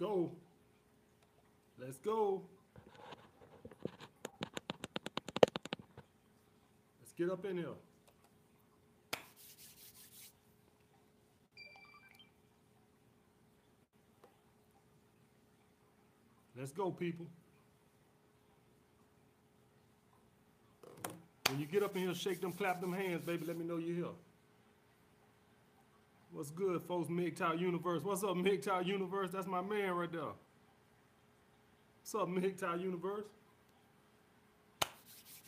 go. Let's go. Let's get up in here. Let's go, people. When you get up in here, shake them, clap them hands, baby. Let me know you're here. What's good, folks? MGTOW Universe. What's up, MGTOW Universe? That's my man right there. What's up, MGTOW Universe?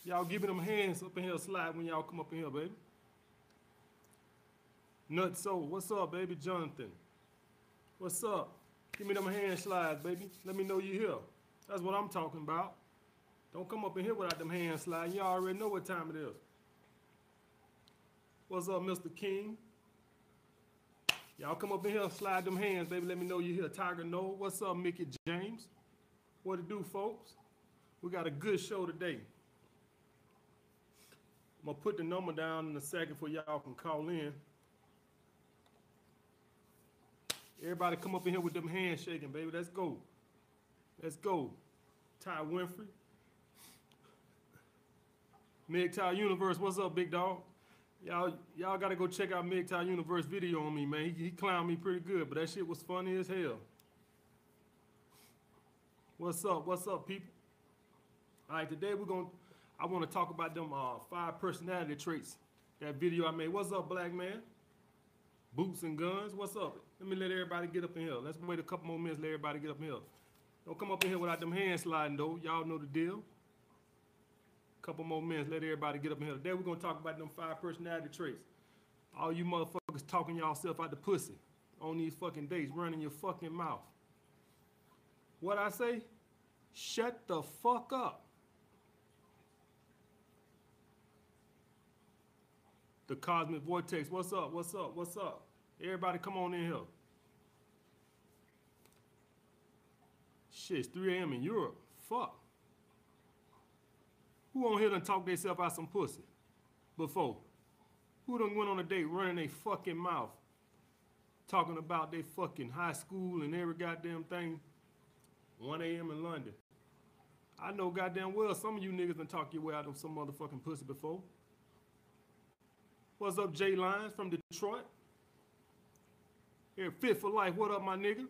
Y'all giving them hands up in here slide when y'all come up in here, baby. Nut Soul. What's up, baby? Jonathan. What's up? Give me them hand slides, baby. Let me know you here. That's what I'm talking about. Don't come up in here without them hand slides. Y'all already know what time it is. What's up, Mr. King? Y'all come up in here, slide them hands, baby. Let me know you here. Tiger No. What's up, Mickey James? What to do, folks? We got a good show today. I'm gonna put the number down in a second for y'all can call in. Everybody come up in here with them hands shaking, baby. Let's go. Let's go. Ty Winfrey. MGTOW Universe, what's up, big dog? Y'all, y'all gotta go check out MGTOW Universe video on me, man. He, he clowned me pretty good, but that shit was funny as hell. What's up? What's up, people? All right, today we're gonna. I want to talk about them uh, five personality traits. That video I made. What's up, black man? Boots and guns. What's up? Let me let everybody get up in here. Let's wait a couple more minutes. Let everybody get up in here. Don't come up in here without them hands sliding though. Y'all know the deal. Couple more minutes. Let everybody get up in here. Today we're gonna talk about them five personality traits. All you motherfuckers talking yourself out the pussy on these fucking dates, running your fucking mouth. What I say? Shut the fuck up. The Cosmic Vortex. What's up? What's up? What's up? Everybody come on in here. Shit, it's 3 a.m. in Europe. Fuck. Who on here done talk themselves out some pussy before? Who done went on a date running their fucking mouth? Talking about their fucking high school and every goddamn thing. 1 a.m. in London. I know goddamn well some of you niggas done talk your way out of some motherfucking pussy before. What's up, Jay Lyons from Detroit? Here, Fit for Life. What up, my nigga?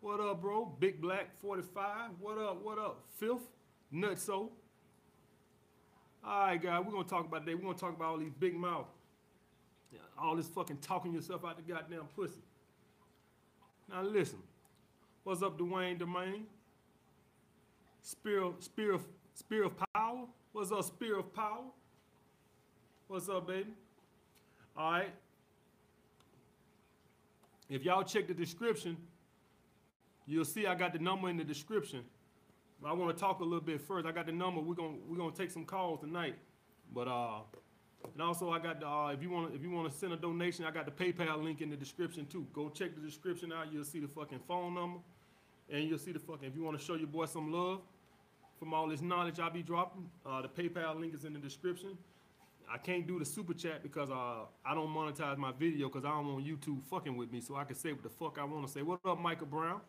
What up, bro? Big Black 45. What up? What up? Fifth? Nutso. All right, guys, we're gonna talk about today. We're gonna talk about all these big mouth, all this fucking talking yourself out the goddamn pussy. Now listen, what's up, Dwayne Domain? Spear, spear of, power. What's up, spear of power? What's up, baby? All right. If y'all check the description, you'll see I got the number in the description. I want to talk a little bit first. I got the number. We're gonna we're gonna take some calls tonight. But uh, and also I got the uh, if you want if you want to send a donation, I got the PayPal link in the description too. Go check the description out. You'll see the fucking phone number, and you'll see the fucking if you want to show your boy some love from all this knowledge I be dropping. Uh, the PayPal link is in the description. I can't do the super chat because uh, I don't monetize my video because I don't want YouTube fucking with me, so I can say what the fuck I want to say. What up, Michael Brown?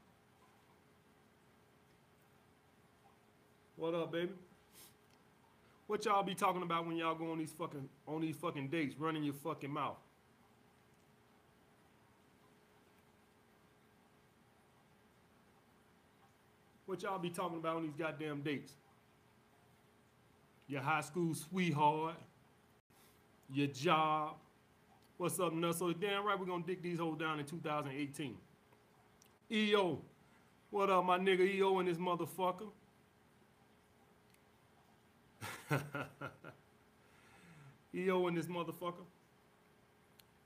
What up, baby? What y'all be talking about when y'all go on these fucking on these fucking dates, running your fucking mouth? What y'all be talking about on these goddamn dates? Your high school sweetheart, your job. What's up, nuts? So damn right we're gonna dig these holes down in 2018. EO, what up, my nigga EO and this motherfucker? EO in this motherfucker.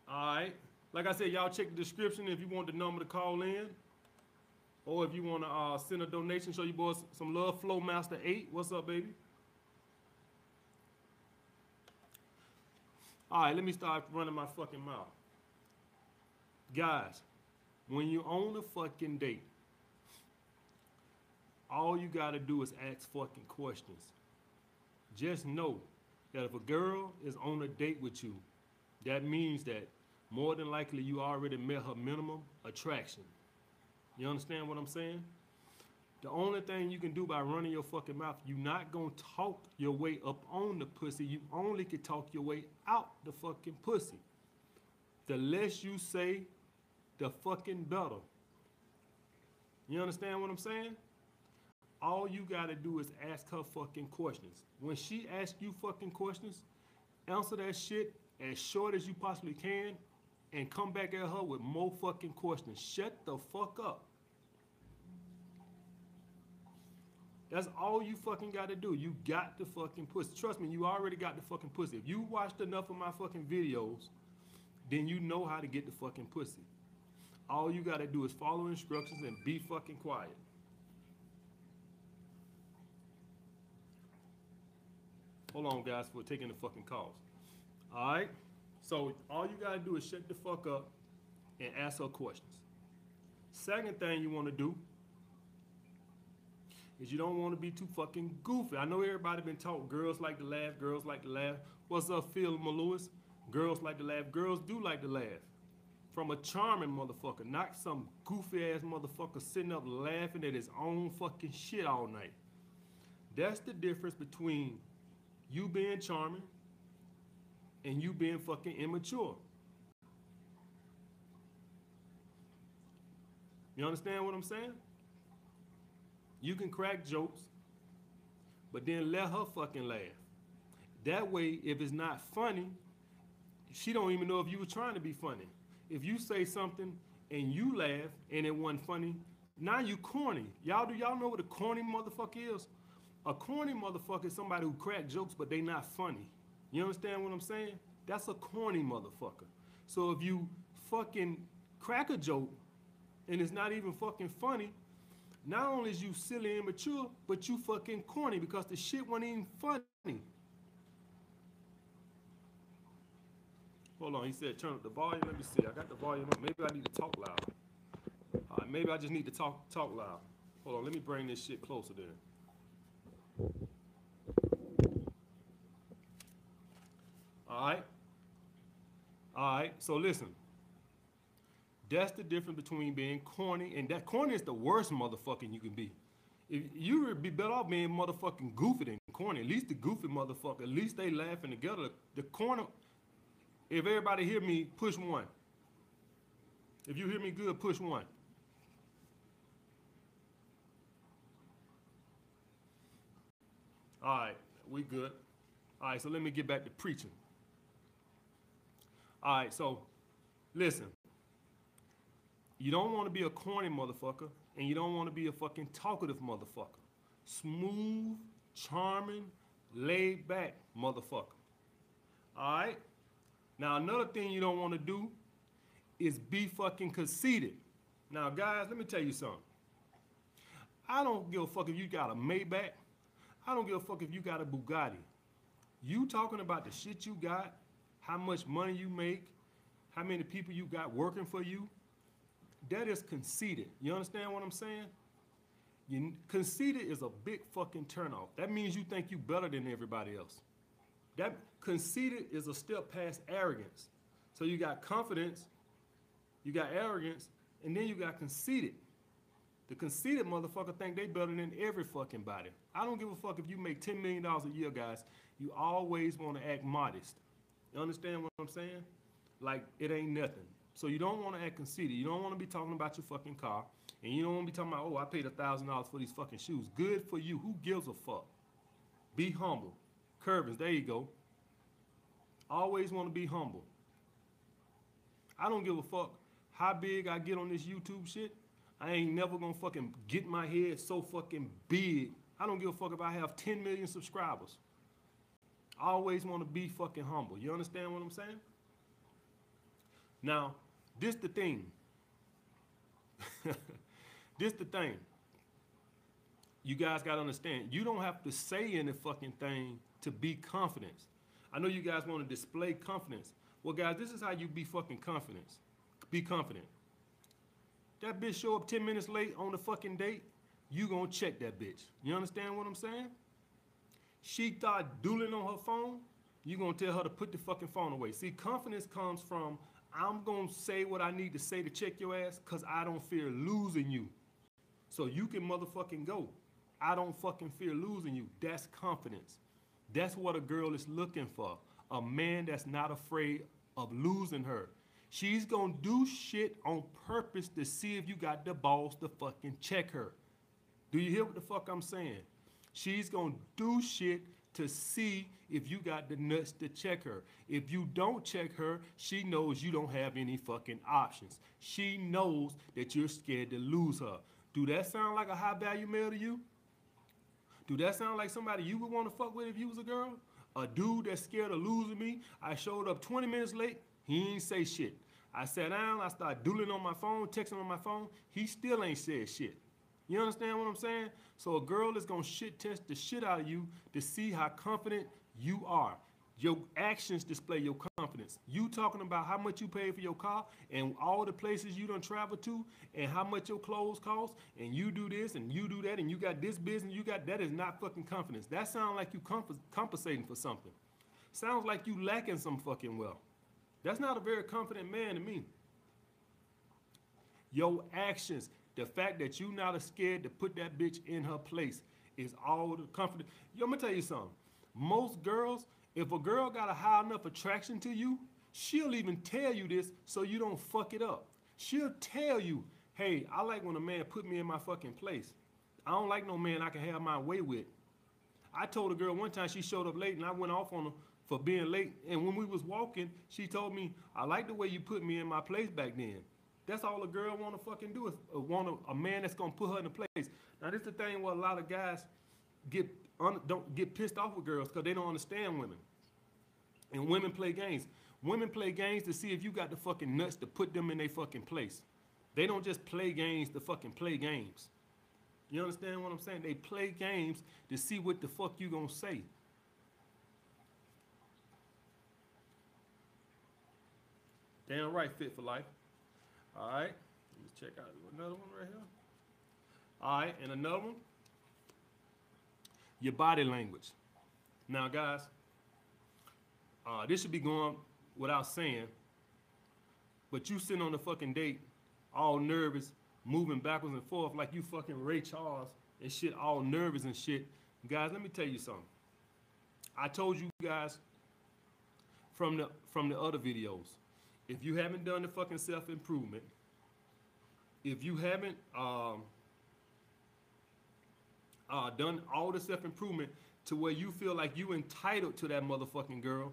All right. Like I said, y'all check the description if you want the number to call in. Or if you want to uh, send a donation, show you boys some love. Flowmaster 8. What's up, baby? All right, let me start running my fucking mouth. Guys, when you own a fucking date, all you got to do is ask fucking questions. Just know that if a girl is on a date with you, that means that more than likely you already met her minimum attraction. You understand what I'm saying? The only thing you can do by running your fucking mouth, you not gonna talk your way up on the pussy. You only can talk your way out the fucking pussy. The less you say, the fucking better. You understand what I'm saying? All you gotta do is ask her fucking questions. When she asks you fucking questions, answer that shit as short as you possibly can and come back at her with more fucking questions. Shut the fuck up. That's all you fucking got to do. You got the fucking pussy. Trust me, you already got the fucking pussy. If you watched enough of my fucking videos, then you know how to get the fucking pussy. All you got to do is follow instructions and be fucking quiet. Hold on, guys, for taking the fucking calls. All right? So all you got to do is shut the fuck up and ask her questions. Second thing you want to do is you don't want to be too fucking goofy. I know everybody been taught girls like to laugh, girls like to laugh. What's up, Phil Lewis? Girls like to laugh, girls do like to laugh. From a charming motherfucker, not some goofy ass motherfucker sitting up laughing at his own fucking shit all night. That's the difference between you being charming and you being fucking immature. You understand what I'm saying? You can crack jokes, but then let her fucking laugh. That way, if it's not funny, she don't even know if you were trying to be funny. If you say something and you laugh and it wasn't funny, now you corny. Y'all do y'all know what a corny motherfucker is? A corny motherfucker is somebody who crack jokes but they not funny. You understand what I'm saying? That's a corny motherfucker. So if you fucking crack a joke and it's not even fucking funny, not only is you silly and immature, but you fucking corny because the shit wasn't even funny. Hold on, he said turn up the volume. Let me see. I got the volume up. Maybe I need to talk loud. Maybe I just need to talk talk loud. Hold on, let me bring this shit closer there. All right. All right. So listen. That's the difference between being corny and that corny is the worst motherfucking you can be. If you would be better off being motherfucking goofy than corny. At least the goofy motherfucker. At least they laughing together. The corner. If everybody hear me, push one. If you hear me good, push one. All right, we good. All right, so let me get back to preaching. All right, so listen. You don't want to be a corny motherfucker, and you don't want to be a fucking talkative motherfucker. Smooth, charming, laid back motherfucker. All right? Now, another thing you don't want to do is be fucking conceited. Now, guys, let me tell you something. I don't give a fuck if you got a Maybach. I don't give a fuck if you got a Bugatti. You talking about the shit you got, how much money you make, how many people you got working for you, that is conceited. You understand what I'm saying? You, conceited is a big fucking turnoff. That means you think you better than everybody else. That conceited is a step past arrogance. So you got confidence, you got arrogance, and then you got conceited. The conceited motherfucker think they better than every fucking body. I don't give a fuck if you make $10 million a year, guys. You always want to act modest. You understand what I'm saying? Like it ain't nothing. So you don't want to act conceited. You don't want to be talking about your fucking car. And you don't want to be talking about, oh, I paid a thousand dollars for these fucking shoes. Good for you. Who gives a fuck? Be humble. Curvins, there you go. Always want to be humble. I don't give a fuck how big I get on this YouTube shit. I ain't never gonna fucking get my head so fucking big. I don't give a fuck if I have 10 million subscribers. I always want to be fucking humble. You understand what I'm saying? Now, this the thing. this the thing. You guys got to understand. You don't have to say any fucking thing to be confident. I know you guys want to display confidence. Well, guys, this is how you be fucking confident. Be confident. That bitch show up 10 minutes late on the fucking date, you gonna check that bitch. You understand what I'm saying? She thought dueling on her phone, you gonna tell her to put the fucking phone away. See, confidence comes from I'm gonna say what I need to say to check your ass because I don't fear losing you. So you can motherfucking go. I don't fucking fear losing you. That's confidence. That's what a girl is looking for. A man that's not afraid of losing her. She's gonna do shit on purpose to see if you got the balls to fucking check her. Do you hear what the fuck I'm saying? She's gonna do shit to see if you got the nuts to check her. If you don't check her, she knows you don't have any fucking options. She knows that you're scared to lose her. Do that sound like a high value male to you? Do that sound like somebody you would want to fuck with if you was a girl? A dude that's scared of losing me. I showed up 20 minutes late. He ain't say shit. I sat down. I started doodling on my phone, texting on my phone. He still ain't said shit. You understand what I'm saying? So a girl is gonna shit test the shit out of you to see how confident you are. Your actions display your confidence. You talking about how much you pay for your car and all the places you done travel to and how much your clothes cost and you do this and you do that and you got this business, you got that is not fucking confidence. That sounds like you comp- compensating for something. Sounds like you lacking some fucking wealth. That's not a very confident man to me. Your actions, the fact that you not scared to put that bitch in her place is all the comfort. Yo, I'm gonna tell you something. Most girls if a girl got a high enough attraction to you, she'll even tell you this so you don't fuck it up. She'll tell you, hey, I like when a man put me in my fucking place. I don't like no man I can have my way with. I told a girl one time she showed up late and I went off on her for being late. And when we was walking, she told me, I like the way you put me in my place back then. That's all a girl want to fucking do is uh, want a, a man that's gonna put her in a place. Now this is the thing where a lot of guys get un, don't get pissed off with girls because they don't understand women. And women play games. Women play games to see if you got the fucking nuts to put them in their fucking place. They don't just play games to fucking play games. You understand what I'm saying? They play games to see what the fuck you gonna say. Damn right, fit for life. All right, let's check out another one right here. All right, and another one your body language. Now, guys, uh, this should be going without saying, but you sitting on the fucking date, all nervous, moving backwards and forth like you fucking Ray Charles and shit, all nervous and shit. Guys, let me tell you something. I told you guys from the from the other videos, if you haven't done the fucking self improvement, if you haven't um, uh, done all the self improvement to where you feel like you entitled to that motherfucking girl,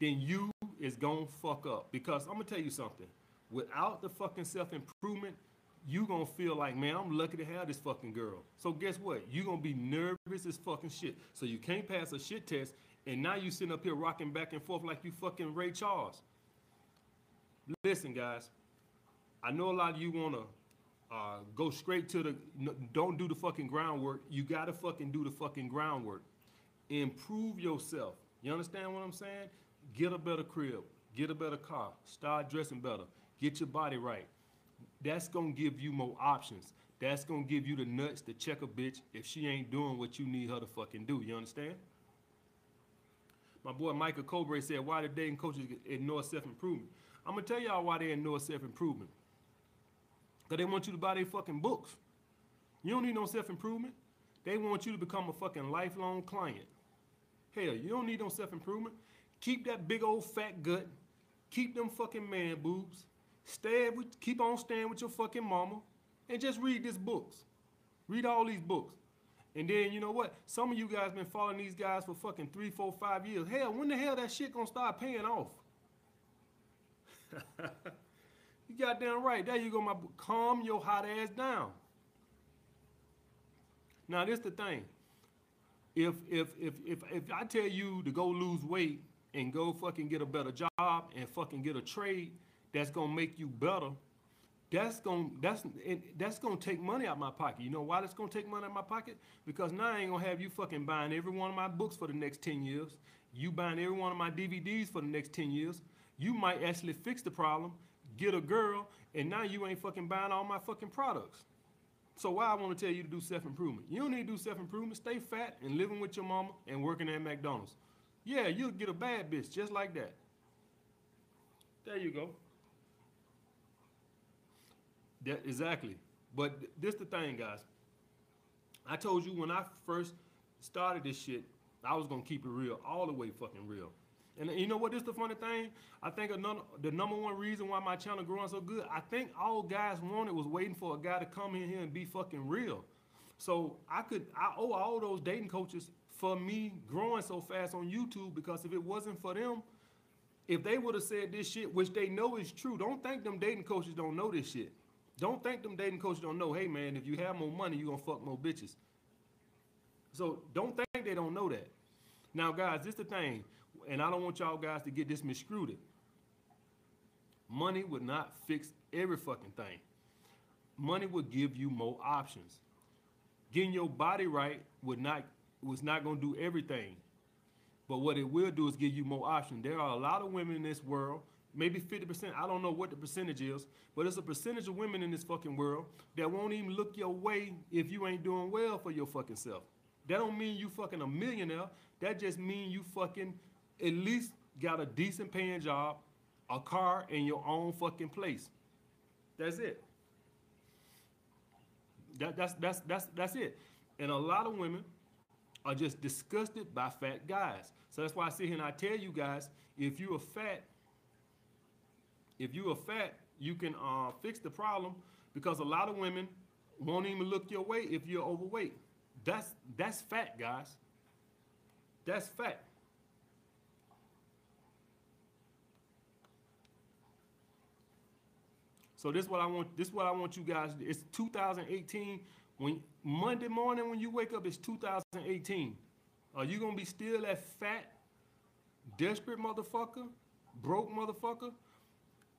then you is gonna fuck up. Because I'm gonna tell you something. Without the fucking self improvement, you gonna feel like, man, I'm lucky to have this fucking girl. So guess what? You gonna be nervous as fucking shit. So you can't pass a shit test, and now you sitting up here rocking back and forth like you fucking Ray Charles. Listen, guys. I know a lot of you wanna uh, go straight to the don't do the fucking groundwork. You gotta fucking do the fucking groundwork. Improve yourself. You understand what i'm saying? Get a better crib. Get a better car. Start dressing better. Get your body right. That's gonna give you more options. That's gonna give you the nuts to check a bitch if she ain't doing what you need her to fucking do. You understand? My boy michael cobre said why the dating coaches ignore self-improvement i'm gonna tell y'all why they ignore self-improvement because they want you to buy their fucking books. You don't need no self improvement. They want you to become a fucking lifelong client. Hell, you don't need no self improvement. Keep that big old fat gut. Keep them fucking man boobs. Stay with, keep on staying with your fucking mama, and just read these books. Read all these books. And then you know what? Some of you guys been following these guys for fucking three, four, five years. Hell, when the hell that shit gonna start paying off? You goddamn right. There you go, my calm your hot ass down. Now this the thing. If if if if if I tell you to go lose weight and go fucking get a better job and fucking get a trade that's gonna make you better, that's gonna that's that's gonna take money out my pocket. You know why that's gonna take money out my pocket? Because now I ain't gonna have you fucking buying every one of my books for the next 10 years. You buying every one of my DVDs for the next 10 years. You might actually fix the problem get a girl, and now you ain't fucking buying all my fucking products. So why I want to tell you to do self-improvement? You don't need to do self-improvement. Stay fat and living with your mama and working at McDonald's. Yeah, you'll get a bad bitch just like that. There you go. That exactly. But th- this the thing, guys. I told you when I first started this shit, I was gonna keep it real, all the way fucking real. And you know what? This the funny thing. I think another, the number one reason why my channel growing so good. I think all guys wanted was waiting for a guy to come in here and be fucking real. So I could I owe all those dating coaches for me growing so fast on YouTube because if it wasn't for them, if they would have said this shit, which they know is true, don't think them dating coaches don't know this shit. Don't think them dating coaches don't know, hey man, if you have more money, you're gonna fuck more bitches. So don't think they don't know that. Now, guys, this the thing, and I don't want y'all guys to get this miscrewed. Money would not fix every fucking thing. Money would give you more options. Getting your body right would not was not gonna do everything. But what it will do is give you more options. There are a lot of women in this world, maybe 50%, I don't know what the percentage is, but it's a percentage of women in this fucking world that won't even look your way if you ain't doing well for your fucking self. That don't mean you fucking a millionaire. That just mean you fucking at least got a decent paying job, a car, and your own fucking place. That's it. That, that's that's that's that's it. And a lot of women are just disgusted by fat guys. So that's why I sit here and I tell you guys, if you are fat, if you are fat, you can uh, fix the problem because a lot of women won't even look your way if you're overweight. That's that's fat, guys. That's fat. So this is what I want. This is what I want you guys. It's 2018. When Monday morning when you wake up, it's 2018. Are you gonna be still that fat, desperate motherfucker, broke motherfucker,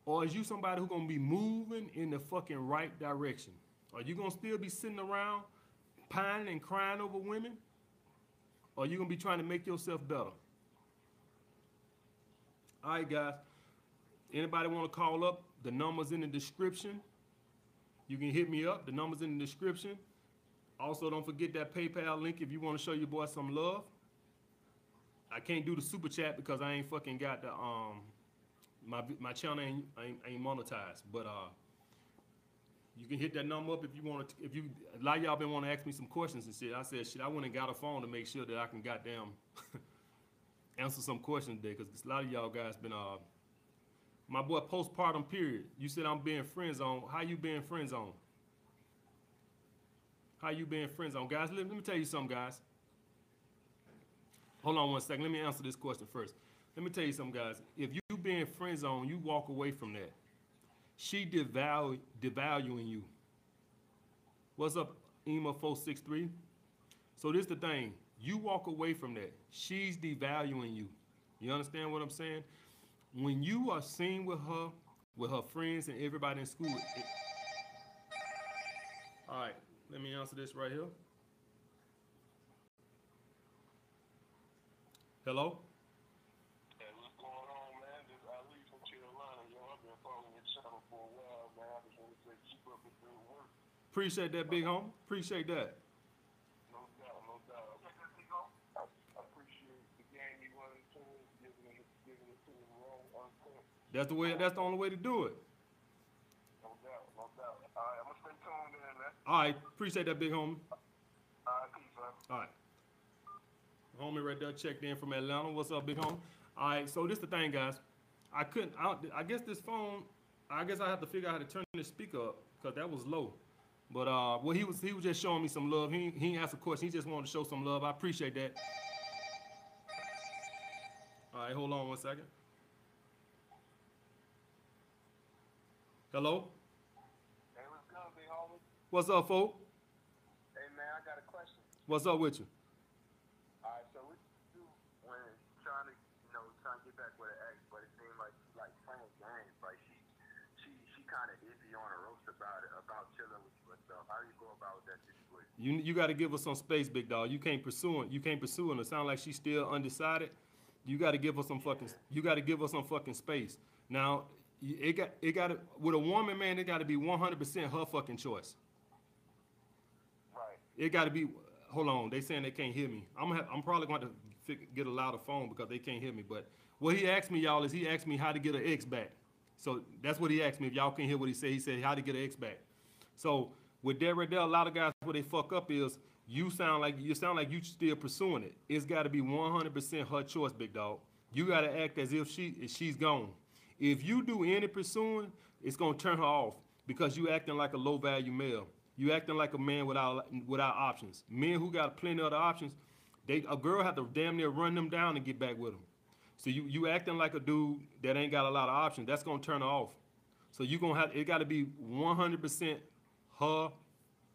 or is you somebody who gonna be moving in the fucking right direction? Are you gonna still be sitting around pining and crying over women, or are you gonna be trying to make yourself better? All right, guys. Anybody want to call up? The number's in the description. You can hit me up. The number's in the description. Also, don't forget that PayPal link if you want to show your boy some love. I can't do the super chat because I ain't fucking got the um my my channel ain't ain't, ain't monetized. But uh, you can hit that number up if you want to. If you a lot of y'all been want to ask me some questions and shit. I said shit. I went and got a phone to make sure that I can goddamn answer some questions today because a lot of y'all guys been uh my boy postpartum period. You said I'm being friend zone. How you being friend zone? How you being friend zone? Guys, let, let me tell you something, guys. Hold on one second. Let me answer this question first. Let me tell you something, guys. If you being friend zone, you walk away from that. She devalue, devaluing you. What's up, EMA463? So this is the thing. You walk away from that. She's devaluing you. You understand what I'm saying? When you are seen with her, with her friends and everybody in school. it- all right, let me answer this right here. Hello? Hey, what's going on, man? This is Ali from Carolina. Yo, I've been following your channel for a while, man. I just want to say keep up the good work. Appreciate that, big uh-huh. home. Appreciate that. No doubt, no doubt. I, I appreciate the game you running to us, giving it, giving it to the wrong uncut. That's the way. That's the only way to do it. No doubt, no doubt. All right, I'm to stay tuned in, man. All right, appreciate that, big homie. All right, peace, man. All right. Homie right there checked in from Atlanta. What's up, big homie? All right, so this the thing, guys. I couldn't. I, I guess this phone. I guess I have to figure out how to turn this speaker up because that was low. But uh, well, he was he was just showing me some love. He he asked a question. He just wanted to show some love. I appreciate that. All right, hold on one second. Hello. Hey, what's good, big homie? What's up, folk? Hey, man, I got a question. What's up with you? All right, so what you do when trying to, you know, trying to get back with an ex, but it seemed like she's like playing games, like she, she, she kind of iffy on her roast about it, about chilling with you and stuff. How do you go about that situation? You you got to give her some space, big dog. You can't pursue it. You can't pursue her. It sound like she's still undecided. You got to give her some fucking. You got to give her some fucking space. Now, it got it got to with a woman, man. It got to be one hundred percent her fucking choice. Right. It got to be. Hold on, they saying they can't hear me. I'm gonna have, I'm probably going to get a louder phone because they can't hear me. But what he asked me, y'all, is he asked me how to get an ex back. So that's what he asked me. If y'all can hear what he said, he said how to get an ex back. So with that right there, a lot of guys what they fuck up is you sound like you sound like you still pursuing it. It's got to be 100% her choice, big dog. You got to act as if she if she's gone. If you do any pursuing, it's gonna turn her off because you acting like a low value male. You acting like a man without without options. Men who got plenty of the options, they a girl have to damn near run them down and get back with them. So you you acting like a dude that ain't got a lot of options. That's gonna turn her off. So you gonna have it got to be 100% her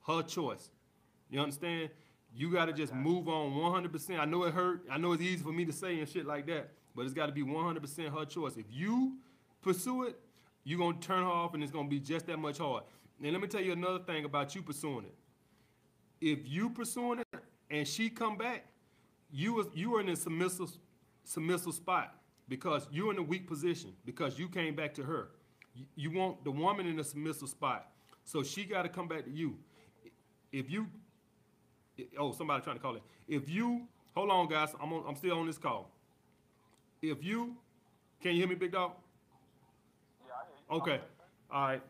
her choice. You understand? You got to just move on 100%. I know it hurt. I know it's easy for me to say and shit like that, but it's got to be 100% her choice. If you pursue it, you're going to turn her off and it's going to be just that much hard. And let me tell you another thing about you pursuing it. If you pursuing it and she come back, you was you were in a submissive submissive spot because you're in a weak position because you came back to her. You, you want the woman in a submissive spot. So she got to come back to you. If you oh, somebody trying to call it. If you hold on, guys, I'm on, I'm still on this call. If you can you hear me, big dog? Yeah, I hear you. Okay, all right.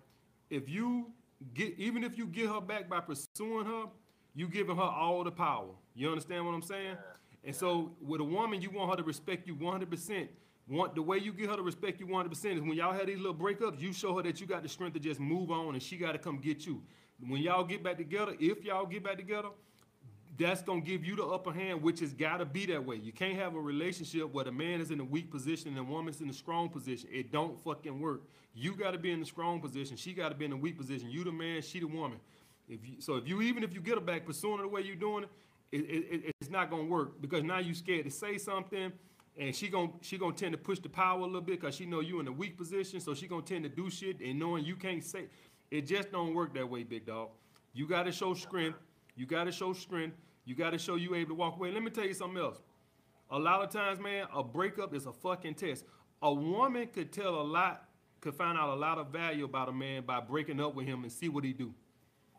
If you get even if you get her back by pursuing her, you giving her all the power. You understand what I'm saying? And so with a woman, you want her to respect you 100%. Want the way you get her to respect you 100% is when y'all had these little breakups, you show her that you got the strength to just move on, and she got to come get you. When y'all get back together, if y'all get back together, that's gonna give you the upper hand, which has gotta be that way. You can't have a relationship where the man is in a weak position and the woman's in a strong position. It don't fucking work. You gotta be in the strong position. She gotta be in the weak position. You the man, she the woman. If you, so, if you even if you get her back pursuing it the way you're doing it, it, it, it's not gonna work because now you scared to say something, and she gonna she gonna tend to push the power a little bit because she know you in a weak position, so she gonna tend to do shit and knowing you can't say. It just don't work that way, big dog. You gotta show strength. You gotta show strength. You gotta show you able to walk away. Let me tell you something else. A lot of times, man, a breakup is a fucking test. A woman could tell a lot, could find out a lot of value about a man by breaking up with him and see what he do.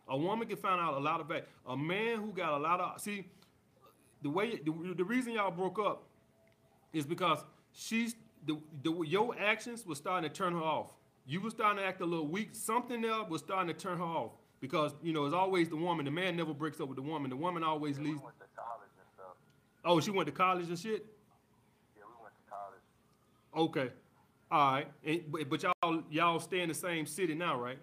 A woman can find out a lot of value. A man who got a lot of see, the way the, the reason y'all broke up is because she's the, the your actions was starting to turn her off. You were starting to act a little weak. Something there was starting to turn her off because you know it's always the woman. The man never breaks up with the woman. The woman always We leaves. went to college and stuff. Oh, she went to college and shit. Yeah, we went to college. Okay, all right. And, but, but y'all y'all stay in the same city now, right?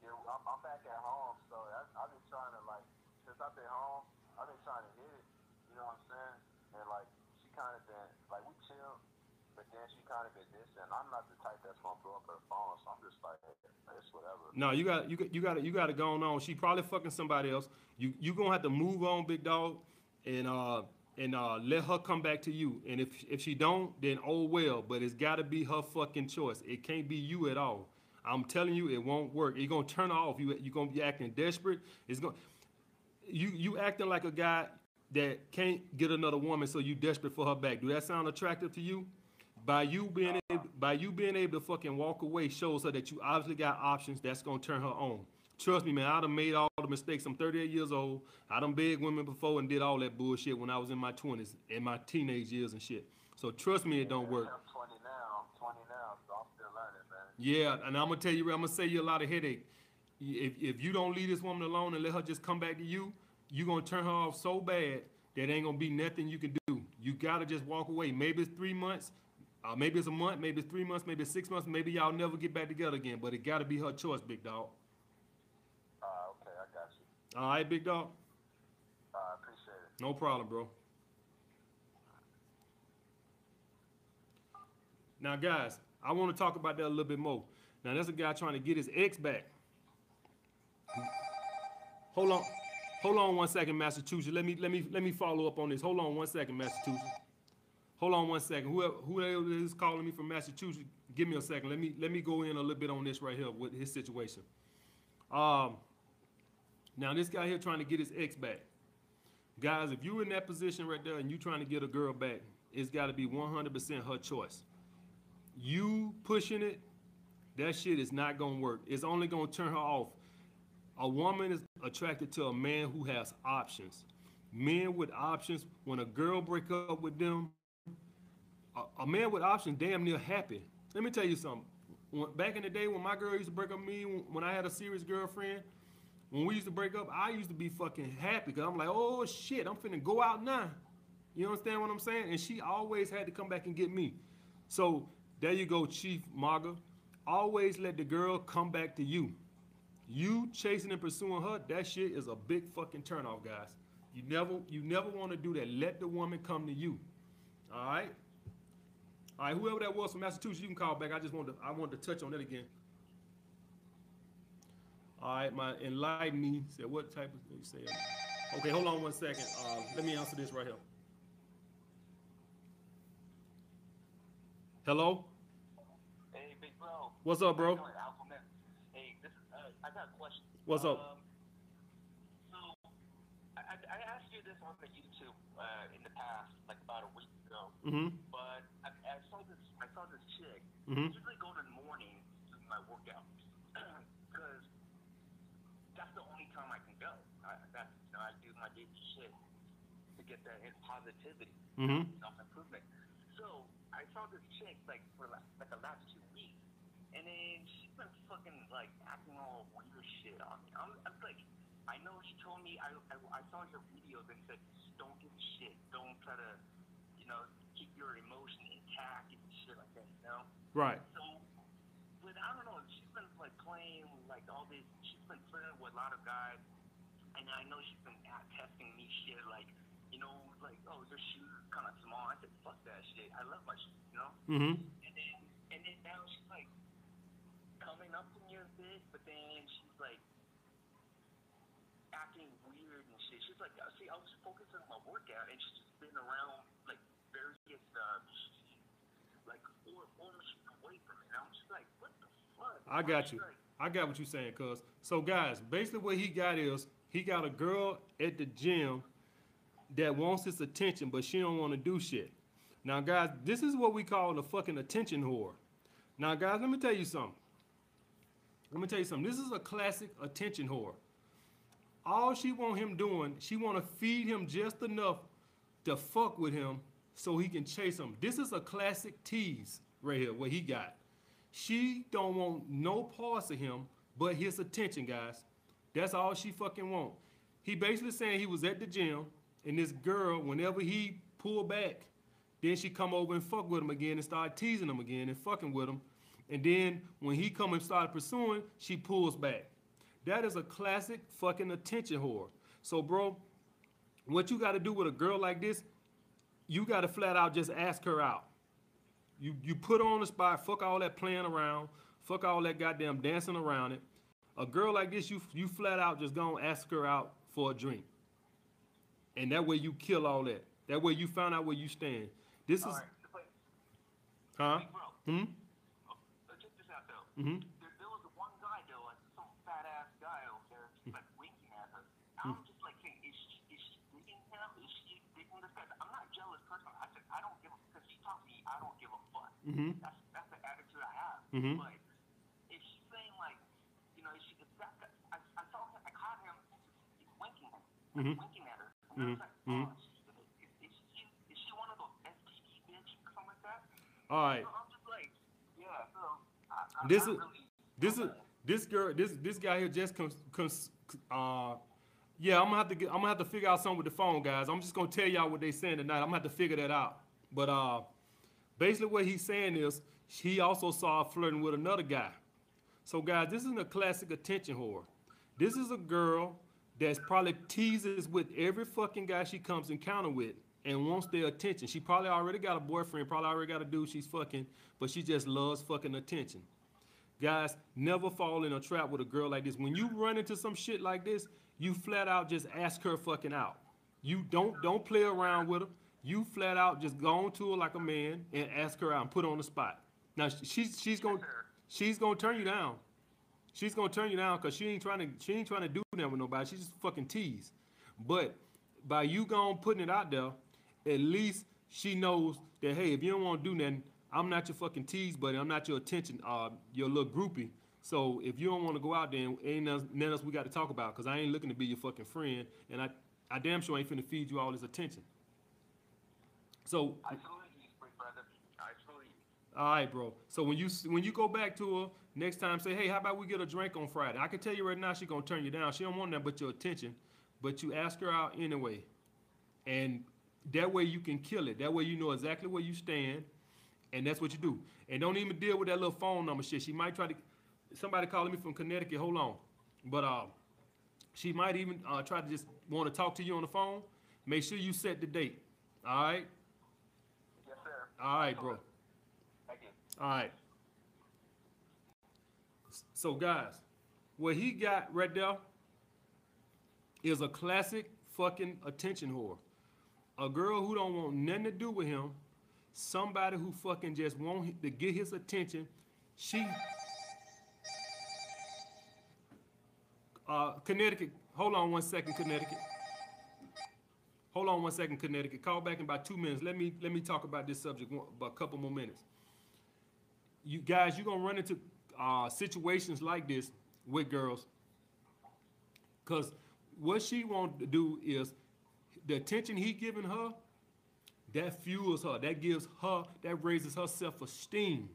Yeah, I'm, I'm back at home, so I, I've been trying to like since I've been home, I've been trying to hit it. You know what I'm saying? And like she kind of been like we chill, but then she kind of. I'm not the type that's gonna blow up her phone, so I'm just like, it's whatever. No, you got you got you got you got to go on. She probably fucking somebody else. You you gonna have to move on, big dog, and uh and uh let her come back to you. And if if she don't, then oh well. But it's got to be her fucking choice. It can't be you at all. I'm telling you, it won't work. You're gonna turn off. You you gonna be acting desperate. It's gonna you you acting like a guy that can't get another woman, so you desperate for her back. Do that sound attractive to you? By you being able, by you being able to fucking walk away shows her that you obviously got options that's gonna turn her on. Trust me, man. I done made all the mistakes. I'm 38 years old. I done begged women before and did all that bullshit when I was in my 20s, in my teenage years and shit. So trust me, it don't work. I'm 20 now. I'm 20 now, so I'm still learning, man. Yeah, and I'm gonna tell you, I'm gonna save you a lot of headache. If if you don't leave this woman alone and let her just come back to you, you gonna turn her off so bad that ain't gonna be nothing you can do. You gotta just walk away. Maybe it's three months, uh, maybe it's a month, maybe it's three months, maybe it's six months, maybe y'all never get back together again. But it gotta be her choice, big dog. Uh, okay, I got you. All right, big dog. Uh, I appreciate it. No problem, bro. Now, guys, I want to talk about that a little bit more. Now, there's a guy trying to get his ex back. Hold on, hold on one second, Massachusetts. Let me let me let me follow up on this. Hold on one second, Massachusetts. Hold on one second. Whoever whoever is calling me from Massachusetts, give me a second. Let me let me go in a little bit on this right here with his situation. Um, now this guy here trying to get his ex back. Guys, if you're in that position right there and you're trying to get a girl back, it's got to be 100% her choice. You pushing it, that shit is not gonna work. It's only gonna turn her off. A woman is attracted to a man who has options. Men with options, when a girl break up with them, a, man with options damn near happy. Let me tell you something. when, back in the day when my girl used to break up with me, when, when I had a serious girlfriend, when we used to break up, I used to be fucking happy because I'm like, oh shit, I'm finna go out now. You understand what I'm saying? And she always had to come back and get me. So there you go, Chief Marga. Always let the girl come back to you. You chasing and pursuing her, that shit is a big fucking turnoff, guys. You never, you never want to do that. Let the woman come to you. All right. All right. Whoever that was from Massachusetts, you can call back. I just wanted, to, I wanted to touch on that again. All right. My enlighten me said, what type of you say? Okay, hold on one second. Uh, let me answer this right here. Hello. Hey, big bro. What's up, bro? How you doing, Alpha Man? Hey, this is, uh, I got a question. What's up? Um, I, asked you this on the YouTube uh, in the past, like about a week ago. Mm-hmm. But I, I saw this, I saw this chick. Mhm. Usually go in the morning to my workout because that's the only time I can go. I, that's you know I do my daily shit to get that positivity Mm-hmm. self improvement. So I saw this chick like for like, like the last two weeks, and then she's been fucking like acting all weird shit on me. I'm, I'm like, I know she told me I, I I saw your videos and said don't give a shit, don't try to, you know, keep your emotion intact and shit like that, you know. Right. So, but I don't know. She's been like playing like all this. She's been flirting with a lot of guys, and I know she's been at testing me shit like, you know, like oh your shoes kind of small. I said fuck that shit. I love my shoes, you know. Mm-hmm. And then and then now she's like coming up to me a bit, but then she's like acting weird and shit. She's like, uh, see, I was focusing on my workout, and she's been around like various uh, like four away from it. And I'm just like, what the fuck? I got you. Like, I got what you're saying, cuz. So, guys, basically what he got is he got a girl at the gym that wants his attention, but she don't want to do shit. Now, guys, this is what we call the fucking attention whore. Now, guys, let me tell you something. Let me tell you something. This is a classic attention whore. All she want him doing, she want to feed him just enough to fuck with him so he can chase him. This is a classic tease right here, what he got. She don't want no parts of him but his attention, guys. That's all she fucking want. He basically saying he was at the gym, and this girl, whenever he pull back, then she come over and fuck with him again and start teasing him again and fucking with him. And then when he come and start pursuing, she pulls back. That is a classic fucking attention whore. So, bro, what you got to do with a girl like this, you got to flat out just ask her out. You you put her on the spot, fuck all that playing around, fuck all that goddamn dancing around it. A girl like this, you you flat out just gonna ask her out for a drink. And that way you kill all that. That way you find out where you stand. This is all right, but huh? big bro, Hmm? oh, check this out though. Mm-hmm. There, there was one guy though, like some fat ass guy over there, just like winking at her. Hmm. I'm just like saying, is she is she digging him? Is she digging this guy? I'm not a jealous person. I said I don't give a because she taught me I don't give a fuck. Mm-hmm. That's that's the attitude I have. Mhm. But if she's saying like, you know, if she if that I, I saw him, I caught him winking, at, Mhm. winking at her. And Mhm. I was like, Mhm. oh, she, is, is she is she one of those STD bitch or something like that? All right. So I'm just like, yeah. So I, I'm This not is- really. This is this girl. This this guy here just cons, cons, uh, yeah. I'm gonna have to get. I'm gonna have to figure out something with the phone, guys. I'm just gonna tell y'all what they saying tonight. I'm gonna have to figure that out. But uh, basically what he's saying is he also saw her flirting with another guy. So guys, this is a classic attention whore. This is a girl that's probably teases with every fucking guy she comes encounter with and wants their attention. She probably already got a boyfriend, probably already got a dude she's fucking, but she just loves fucking attention. Guys, never fall in a trap with a girl like this. When you run into some shit like this, you flat out just ask her fucking out. You don't don't play around with her. You flat out just go on to her like a man and ask her out and put her on the spot. Now she's she's gonna she's gonna turn you down. She's gonna turn you down because she ain't trying to she ain't trying to do that with nobody. She just fucking tease. But by you going putting it out there, at least she knows that hey, if you don't want to do nothing, I'm not your fucking tease buddy. I'm not your attention, uh, your little groupie. So if you don't want to go out there, ain't nothing else we got to talk about. Cause I ain't looking to be your fucking friend, and I I damn sure ain't finna feed you all this attention. So I you, brother. I you. All right, bro. So when you when you go back to her next time, say, hey, how about we get a drink on Friday? I can tell you right now, she's gonna turn you down. She don't want that but your attention, but you ask her out anyway, and that way you can kill it. That way you know exactly where you stand, and that's what you do. And don't even deal with that little phone number shit. She might try to. Somebody calling me from Connecticut. Hold on, but uh, she might even uh, try to just want to talk to you on the phone. Make sure you set the date. All right. All right, bro. Thank you. All right. So, guys, what he got right there is a classic fucking attention whore. A girl who don't want nothing to do with him, somebody who fucking just want to get his attention. She, uh, Connecticut. Hold on one second, Connecticut. Hold on one second, Connecticut. Call back in about two minutes. Let me let me talk about this subject a couple more minutes you guys, you're gonna run into uh, situations like this with girls. Cause what she want to do is the attention he giving her, that fuels her, that gives her, that raises her self-esteem.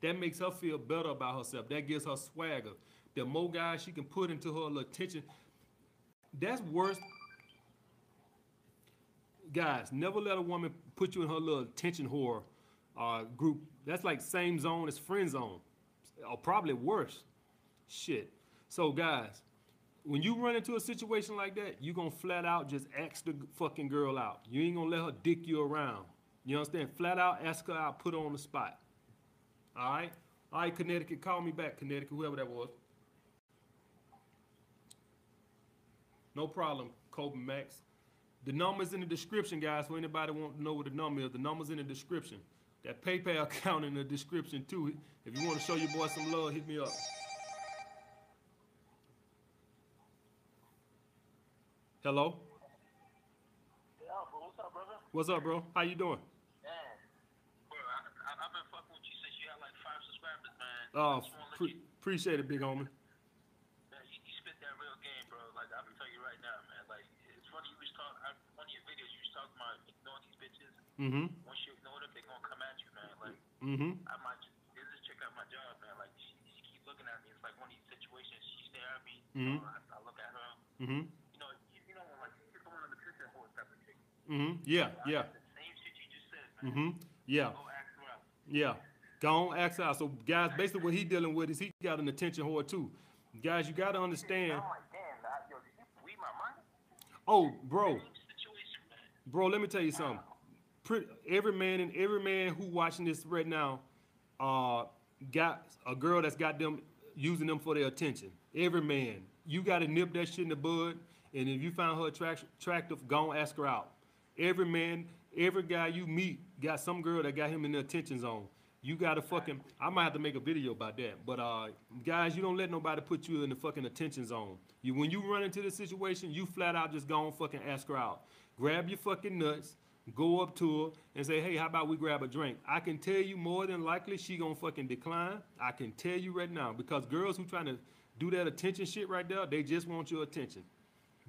That makes her feel better about herself. That gives her swagger. The more guys she can put into her attention, that's worse. Guys, never let a woman put you in her little attention whore uh, group. That's like same zone as friend zone, or probably worse. Shit. So guys, when you run into a situation like that, you gonna flat out just ask the fucking girl out. You ain't gonna let her dick you around. You understand? Flat out ask her out, put her on the spot. All right? All right, Connecticut, call me back, Connecticut, whoever that was. No problem, Kobe Max. The number's in the description, guys, for anybody want to know what the number is. The number's in the description. That PayPal account in the description, too. If you want to show your boy some love, hit me up. Hello? Yeah, bro, what's up, brother? What's up, bro? How you doing? Man, bro, I, I, I've been fucking with you since you had like five subscribers, man. Oh, I just wanna let pre- appreciate it, big homie. man, you, you spit that real game, bro. Like, I'm gonna tell you right now, man. Like, it's funny you was talking, one of your videos, you was talking about ignoring these bitches. Mm-hmm. Once you ignore them, they gonna come at you, man. Like, Mm-hmm. I might just, this check out my job, man. Like, she, she keep looking at me. It's like one of these situations. She stare at me. Mhm. You know, I, I look at her. Mm-hmm. You know, you, you know, like, she's the one of the picture whore type of chick. Mm-hmm. Yeah, I yeah. The same shit you just said, man. Mm-hmm. Yeah. Go ask her out. Yeah. Go on, ask out. So, guys, basically what he dealing with is he got an attention whore too. Guys, you got to understand. Like, damn, that, yo, did you read my mind? Oh, bro, Same situation, man. bro, let me tell you something. Every man and every man who watching this right now, uh, got a girl that's got them using them for their attention. Every man, you got to nip that shit in the bud. And if you find her attract- attractive, go and ask her out. Every man, every guy you meet got some girl that got him in the attention zone. You gotta fucking. I might have to make a video about that. But uh, guys, you don't let nobody put you in the fucking attention zone. You when you run into this situation, you flat out just go and fucking ask her out. Grab your fucking nuts, go up to her and say, hey, how about we grab a drink? I can tell you more than likely she gonna fucking decline. I can tell you right now because girls who trying to do that attention shit right there, they just want your attention.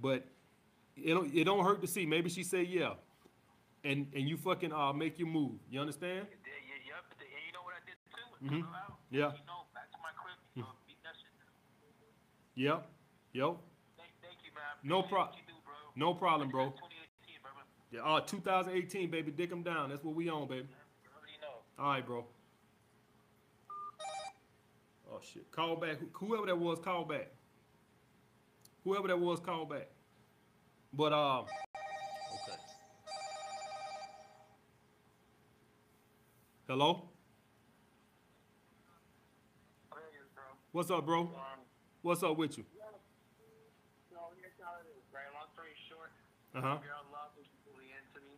But it don't, it don't hurt to see. Maybe she say yeah, and and you fucking uh make your move. You understand? Yeah, yeah, yeah, but the, and you know what I did too? Mhm. Out, Yeah. You know, back to my crib, you know, beat that shit. Yep. Yo. Thank, thank you, man. No Appreciate prob- what you do, bro. No problem, bro. 2018. Yeah. Uh, 2018, baby. Dick them down. That's what we on, baby. You already know. All right, bro. Oh shit. Call back. Whoever that was, call back. Whoever that was, call back. But um. okay. Hello. Oh, yeah, yeah, bro. What's up, bro? What's up with you? so here's how it is. Right, long story short, Uh huh. girl loved me, she's really into me.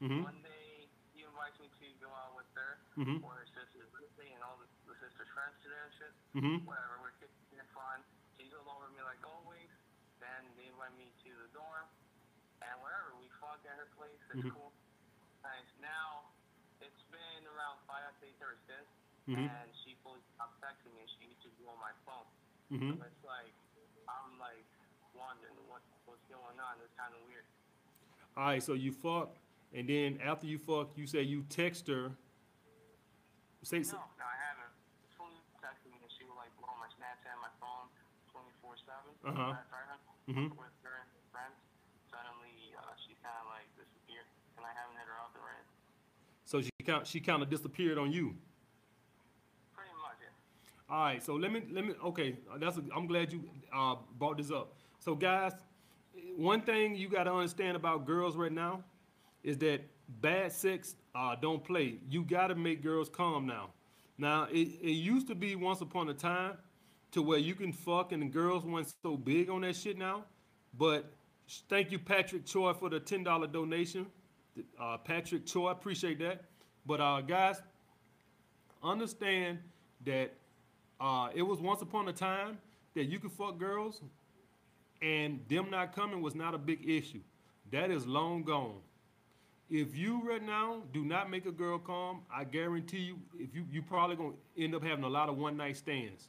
Mhm. one day he invites me to go out with her Mhm. for her sister's birthday and all the, the sister's friends to there and shit. Mhm. Whatever, we're kicking it fun. She's all over me like always. Then they invite me to the dorm and whatever. We fuck at her place. It's Mhm. cool. Nice. Now, it's been around five days ever since. Mhm. And she fully stopped texting me and she used to go on my phone. Mhm. So it's like, I'm like wondering what, what's going on. It's kind of weird. All right. So you fuck, and then after you fuck, you say you text her, Say, No, no, I haven't. Fully texted me and she would like blow my Snapchat and my phone 24 7. Uh-huh. Mhm. With her and her friends. Suddenly, uh, she kind of like disappeared and I haven't hit her out the ring. so she kind she kind of disappeared on you. Pretty much, yeah. All right, so let me let me okay. uh, That's a, I'm glad you uh, brought this up. So guys, one thing you got to understand about girls right now is that bad sex uh, don't play. You got to make girls calm now. Now it, it used to be once upon a time to where you can fuck and the girls weren't so big on that shit now. But thank you Patrick Choi for the ten dollar donation. Uh, Patrick Choi, appreciate that. But uh, guys, understand that uh, it was once upon a time that you could fuck girls and them not coming was not a big issue. That is long gone. If you right now do not make a girl come, I guarantee you, if you you probably gonna end up having a lot of one night stands.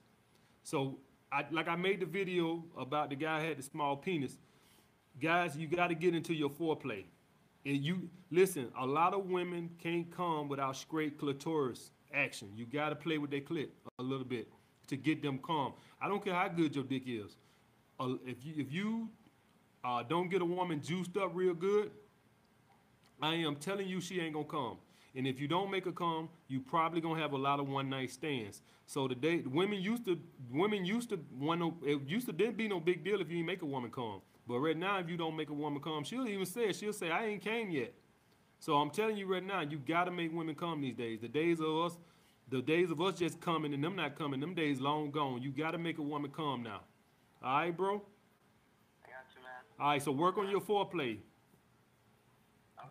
So, I, like I made the video about the guy had the small penis. Guys, you got to get into your foreplay. And you listen, a lot of women can't come without straight clitoris action. You got to play with their clit a little bit to get them calm. I don't care how good your dick is. Uh, if you if you uh, don't get a woman juiced up real good, I am telling you she ain't gonna come. And if you don't make her come, you probably gonna have a lot of one night stands. So today, women used to women used to want no, it used to didn't be no big deal if you didn't make a woman come. But right now, if you don't make a woman come, she'll even say. She'll say, "I ain't came yet." So I'm telling you right now, you gotta make women come these days. The days of us, the days of us just coming and them not coming, them days long gone. You gotta make a woman come now. All right, bro. I got you, man. All right, so work on your foreplay.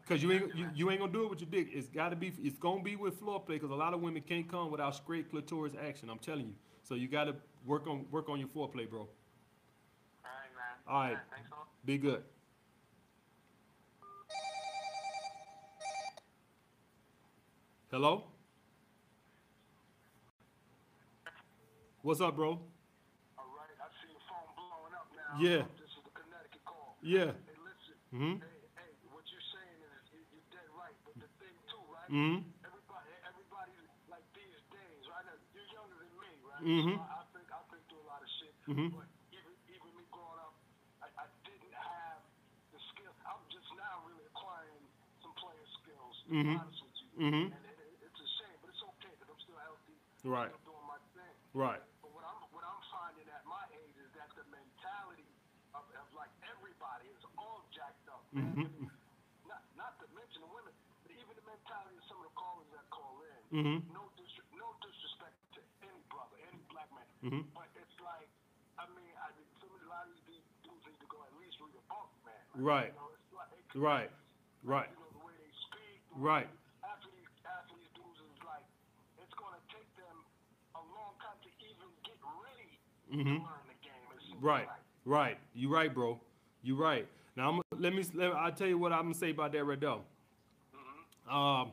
Cause you ain't you, you ain't gonna do it with your dick. It's gotta be it's gonna be with foreplay because a lot of women can't come without straight clitoris action. I'm telling you. So you gotta work on work on your foreplay, bro. All right, man. All right. Thanks a lot. Be good. Hello? What's up, bro? All right, I see your phone blowing up now. Yeah. This is the Connecticut call. Yeah. Hey, listen. Mhm. Hey, hey, what you're saying is you, you're dead right. But the thing too, right? Mhm. Everybody, everybody like these days, right? You're younger than me, right? Mhm. So I, I think I've been through a lot of shit. Mhm. But even even me growing up, I, I didn't have the skill. I'm just now really acquiring some player skills. Mhm. honest with you. Mhm. And it, it, it's a shame, but it's okay because I'm still healthy. Right. Still doing my thing. Right. But what I'm what I'm finding at my age is that the mentality of, of like everybody is all jacked up. man. Mhm. I mean, Not not to mention the women, but even the mentality of some of the callers that call in. Mhm. No dis- no disrespect to any brother, any black man. Mhm. But it's like I mean, I mean, some of the- a lot of these dudes need to go at least read a book, man. Right. You know, it's like, Right. Right. You know, the way they speak. the Right. way- After these, after these dudes is like, it's gonna take them a long time to even get ready Mhm. to learn the game. Right, like. right. You right, bro. You right. Now I'm, let me. Let, I'll tell you what I'm gonna say about that right there. Um,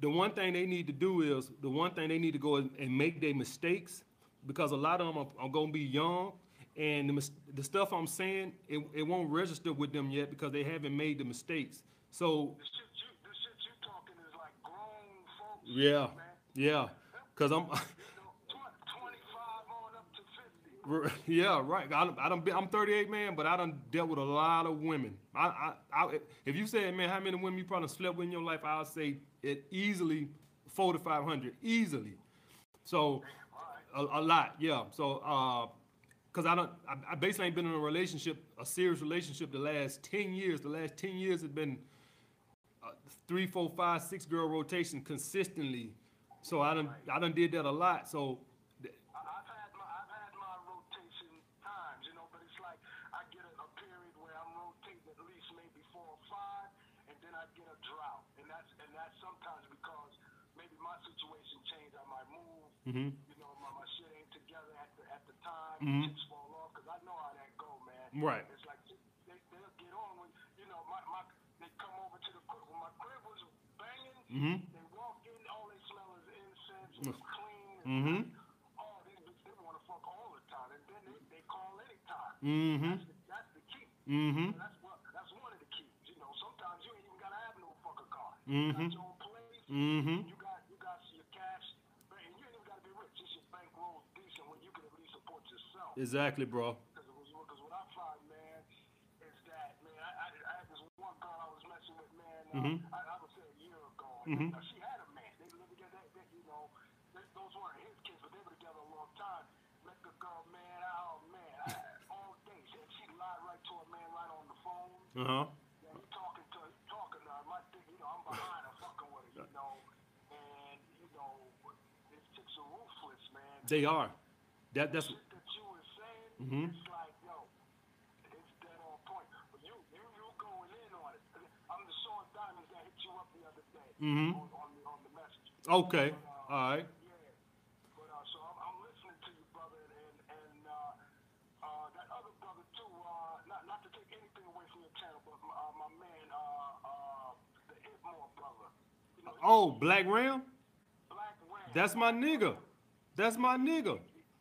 the one thing they need to do is the one thing they need to go and make their mistakes because a lot of them are, are gonna be young, and the, the stuff I'm saying it, it won't register with them yet because they haven't made the mistakes. So The shit you, the shit you talking is like grown folks. yeah, Man. yeah. Cause I'm. Yeah, right. I I been, I'm 38, man, but I done dealt with a lot of women. I, I, I, if you said, man, how many women you probably slept with in your life, I'll say it easily four to 500, easily. So, a, a lot, yeah. So, uh, cause I don't, I, I basically ain't been in a relationship, a serious relationship, the last 10 years. The last 10 years has been uh, three, four, five, six girl rotation consistently. So I done, I done did that a lot. So, th- I- I've had my I've had my rotation times, you know, but it's like I get a, a period where I'm rotating at least maybe four or five, and then I get a drought, and that's and that's sometimes because maybe my situation changed. I Mhm. you know, my, my shit ain't together at the at the time. Mhm. Chicks fall off because I know how that go, man. Right. It's like they they'll get on when you know my my they come over to the crib when my crib was banging. Mhm. They walk in, all they smell is incense. It's clean. It's Mhm. Oh, these bitches, they want to fuck all the time, and then they, they call anytime. Mhm. That's, the, that's the key. Mhm. That's what. That's one of the keys. You know, sometimes you ain't even gotta have no fucking car. Mhm. You got your own place. Mhm. You got you got your cash yourself. Exactly, bro. Because what I find, man, is that, man, I, I, I had this one girl I was messing with, man, uh, Mhm. I, I would say a year ago. Mhm. Now, she had a man. They lived together, they, they, you know, they, those weren't his kids, but they were together a long time. Met the girl, man, oh, man, I, all day. She, she lied right to a man right on the phone. Uh huh. Yeah, he talking to he talking to her. My thing, you know, I'm behind her fucking with her, you know. And, you know, these chicks are ruthless, man. They are. That that's. shit that you were Mhm. it's like, yo, it's dead on point. But you, you, you going in on it. I'm the Sean Diamonds that hit you up the other day Mhm. on, on, the, on the message. Okay. But, uh, All right. Yeah. But, uh, so I'm, I'm listening to you, brother, and, and uh, uh, that other brother, too, uh, not, not to take anything away from your channel, but uh, my man, uh, uh, the Itmore brother. You know, Oh, Black Ram. Black Ram. That's my nigga. That's my nigga.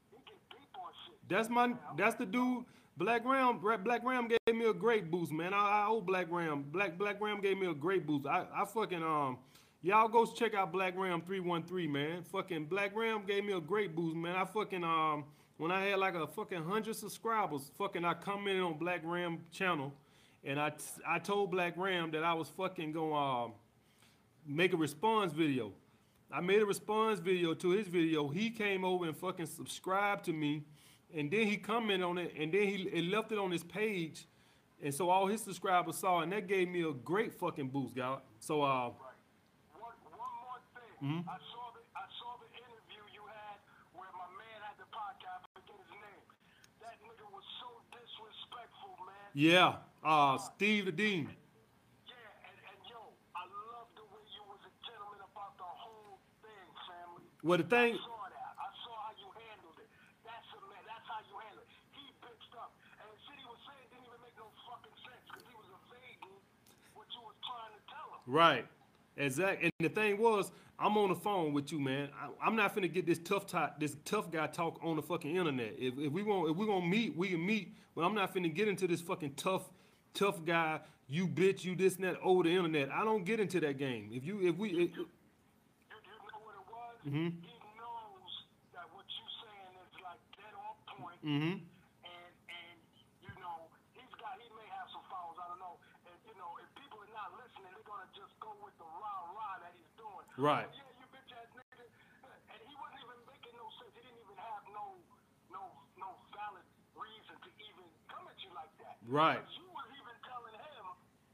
He get deep on shit. That's my. That's the dude. Black Ram. Black Ram gave me a great boost, man. I, I owe Black Ram. Black Black Ram gave me a great boost. I, I fucking um. Y'all go check out Black Ram 313, man. Fucking Black Ram gave me a great boost, man. I fucking um when I had like a fucking hundred subscribers, fucking I commented on Black Ram channel, and I I told Black Ram that I was fucking gonna um make a response video. I made a response video to his video. He came over and fucking subscribed to me, and then he commented on it, and then he, he left it on his page, and so all his subscribers saw, it, and that gave me a great fucking boost, God. So uh, Right. One, one more thing. Mhm. I saw the I saw the interview you had where my man had the podcast. I forget his name. That nigga was so disrespectful, man. yeah, uh, Steve the Dean. Yeah, and, and yo, I love the way you was a gentleman about the whole thing, family. Well, the thing, I saw that. I saw how you handled it. That's a man. That's how you handle it. He bitched up, and the shit he was saying didn't even make no fucking sense because he was evading what you was trying to tell him. Right, Exactly. And the thing was, I'm on the phone with you, man. I, I'm not finna get this tough talk, this tough guy talk on the fucking internet. If, if we want, if we gonna meet, we can meet. But I'm not finna get into this fucking tough, tough guy. You bitch, you this and that over the internet. I don't get into that game. If you, if we, it, You, you know what it was? Mhm. He knows that what you saying is like dead on point, mm-hmm, and and you know he's got he may have some fouls, I don't know. And you know if people are not listening, they're gonna just go with the rah rah that he's doing. Right. Yeah, you bitch ass nigga, and he wasn't even making no sense. He didn't even have no no no valid reason to even come at you like that. Right. But you was even telling him,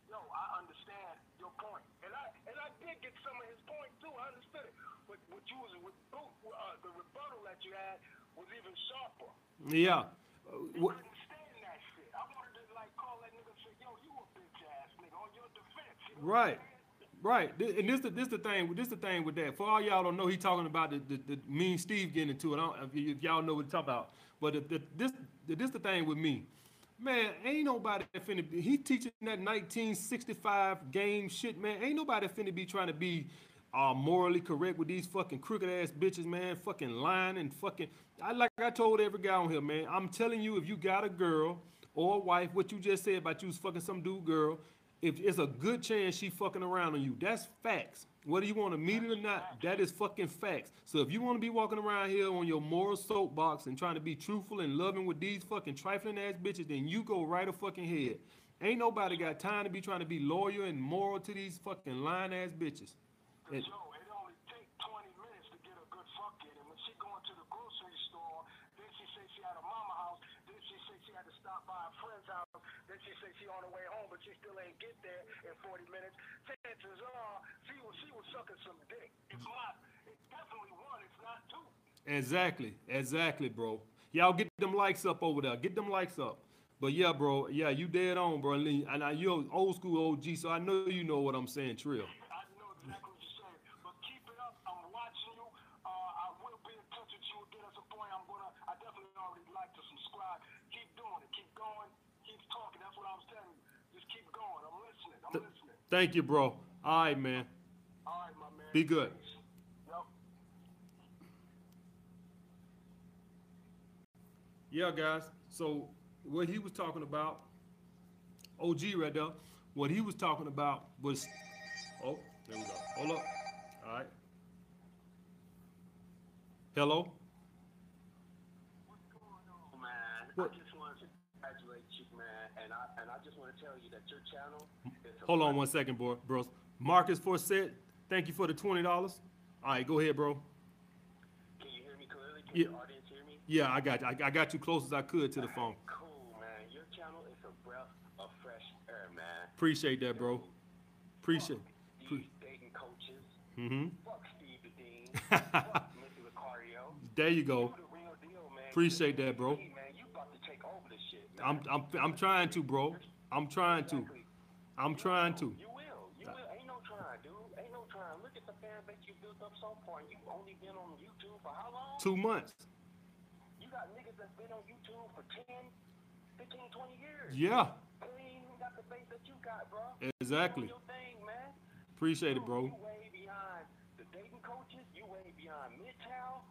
yo, I understand your point, and I and I did get some of his point too. I understood it, but what you was with uh, the rebuttal that you had was even sharper. yeah. Uh, He wh- couldn't stand that shit. I wanted to like call that nigga and say, yo, you a bitch ass nigga on your defense. You know Right. Right, and this the this the thing. This the thing with that. For all y'all don't know, he talking about the, the, the mean Steve getting into it. I don't, if y'all know what he talking about. But the, the, this this the thing with me, man. Ain't nobody finna. Be, he teaching that 1965 game shit, man. Ain't nobody finna be trying to be uh, morally correct with these fucking crooked ass bitches, man. Fucking lying and fucking. I like I told every guy on here, man. I'm telling you, if you got a girl or a wife, what you just said about you was fucking some dude girl if it's a good chance she fucking around on you, that's facts. Whether you want to meet it or not, that is fucking facts. So if you want to be walking around here on your moral soapbox and trying to be truthful and loving with these fucking trifling ass bitches, then you go right a fucking head. Ain't nobody got time to be trying to be loyal and moral to these fucking lying ass bitches. And- it only take 20 minutes to get a good fuck in. And when she going to the grocery store, then she say she a mama house, then she say she had to stop by a friend's house, then she say she on her way home, but she still ain't get there in 40 minutes. Chances are she was she was sucking some dick. It's mm-hmm. not. It's definitely one. It's not two. Exactly, exactly, bro. Y'all get them likes up over there. Get them likes up. But yeah, bro, yeah, you dead on, bro. And I- you're old school OG, so I know you know what I'm saying, Trill. I know exactly what you're saying, but keep it up. I'm watching you. Uh, I will be in touch with you again at some point. I'm gonna. I definitely already like to subscribe. Keep doing it. Keep going. Keep talking. That's what I was telling you. Just keep going. I'm listening. I'm Th- listening. Thank you, bro. All right, man. All right, my man. Be good. Yup. Yeah, guys. So what he was talking about, OG right there, what he was talking about was, oh, there we go. Hold up. All right. Hello. Oh, man, What? I just wanted to congratulate you, man, and I and I just want to tell you that your channel Hold on one second, bro, bros. Marcus Forsett, thank you for the twenty dollars. All right, go ahead, bro. Can you hear me clearly? Can Yeah. the audience hear me? Yeah, I got you. I, I got you close as I could to the phone. Cool, man. Your channel is a breath of fresh air, man. Appreciate that, bro. Appreciate. These dating coaches. Mm-hmm. Fuck Steve the Dean. fuck Missy Lucario. There you go. The real deal, man. Appreciate that, bro. Hey, man, you about to take over this shit, man. I'm I'm I'm trying to, bro. I'm trying to. I'm trying to. You will. You will. Ain't no trying, dude. Ain't no trying. Look at the fan base you built up so far. You've only been on YouTube for how long? Two months. You got niggas that's been on YouTube for 10, 15, 20 years. Yeah. They ain't even got the base that you got, bro. Exactly. Thing, man. Appreciate it, bro. You way behind the dating coaches. You way behind MGTOW.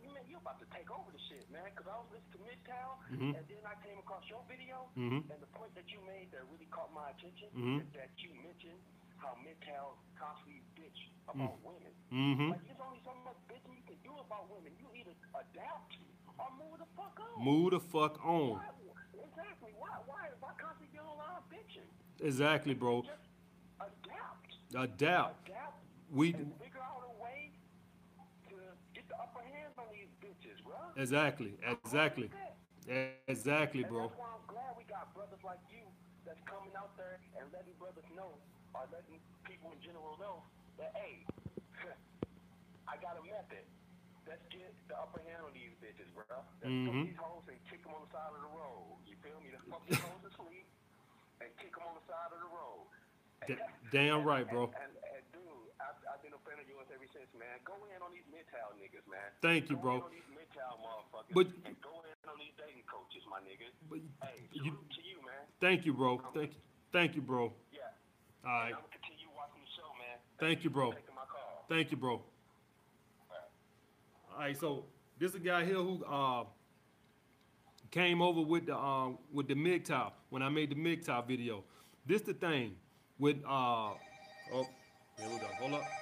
You man, you about to take over the shit, man. Cause I was listening to MGTOW, Mhm. and then I came across your video, Mhm. and the point that you made that really caught my attention Mhm. is that you mentioned how MGTOW constantly bitch about women. Mm-hmm. Like, there's only so much bitching you can do about women. You either adapt or move the fuck on. Move the fuck on. Why, exactly. Why? Why? Why constantly be on line bitching? Exactly, bro. Just adapt. Adapt. Adapt We and figure out a way to get the on these bitches, bro. exactly, exactly, exactly, And bro. that's why I'm glad we got brothers like you that's coming out there and letting brothers know, or letting people in general know that, hey, I got a method. Let's get the upper hand on these bitches, bro. Let's Mhm. these hoes and kick them on the side of the road. You feel me? Let's fuck these hoes to sleep and kick them on the side of the road. Da- damn right, bro. And, and, and dude, I've, I've been a fan of yours ever since, man. Go in on these MGTOW niggas, man. Thank you, bro. in on these MGTOW motherfuckers. But- and go in on these dating coaches, my nigga. But Hey, you- to you, man. Thank you, bro. Thank you. Thank you, bro. Yeah. All right. I'm gonna continue watching the show, man. Thank you, bro. Taking my call. Thank you, bro. All right, so this is a guy here who uh came over with the um with the MGTOW when I made the MGTOW video. This the thing with uh oh here we go. Hold up.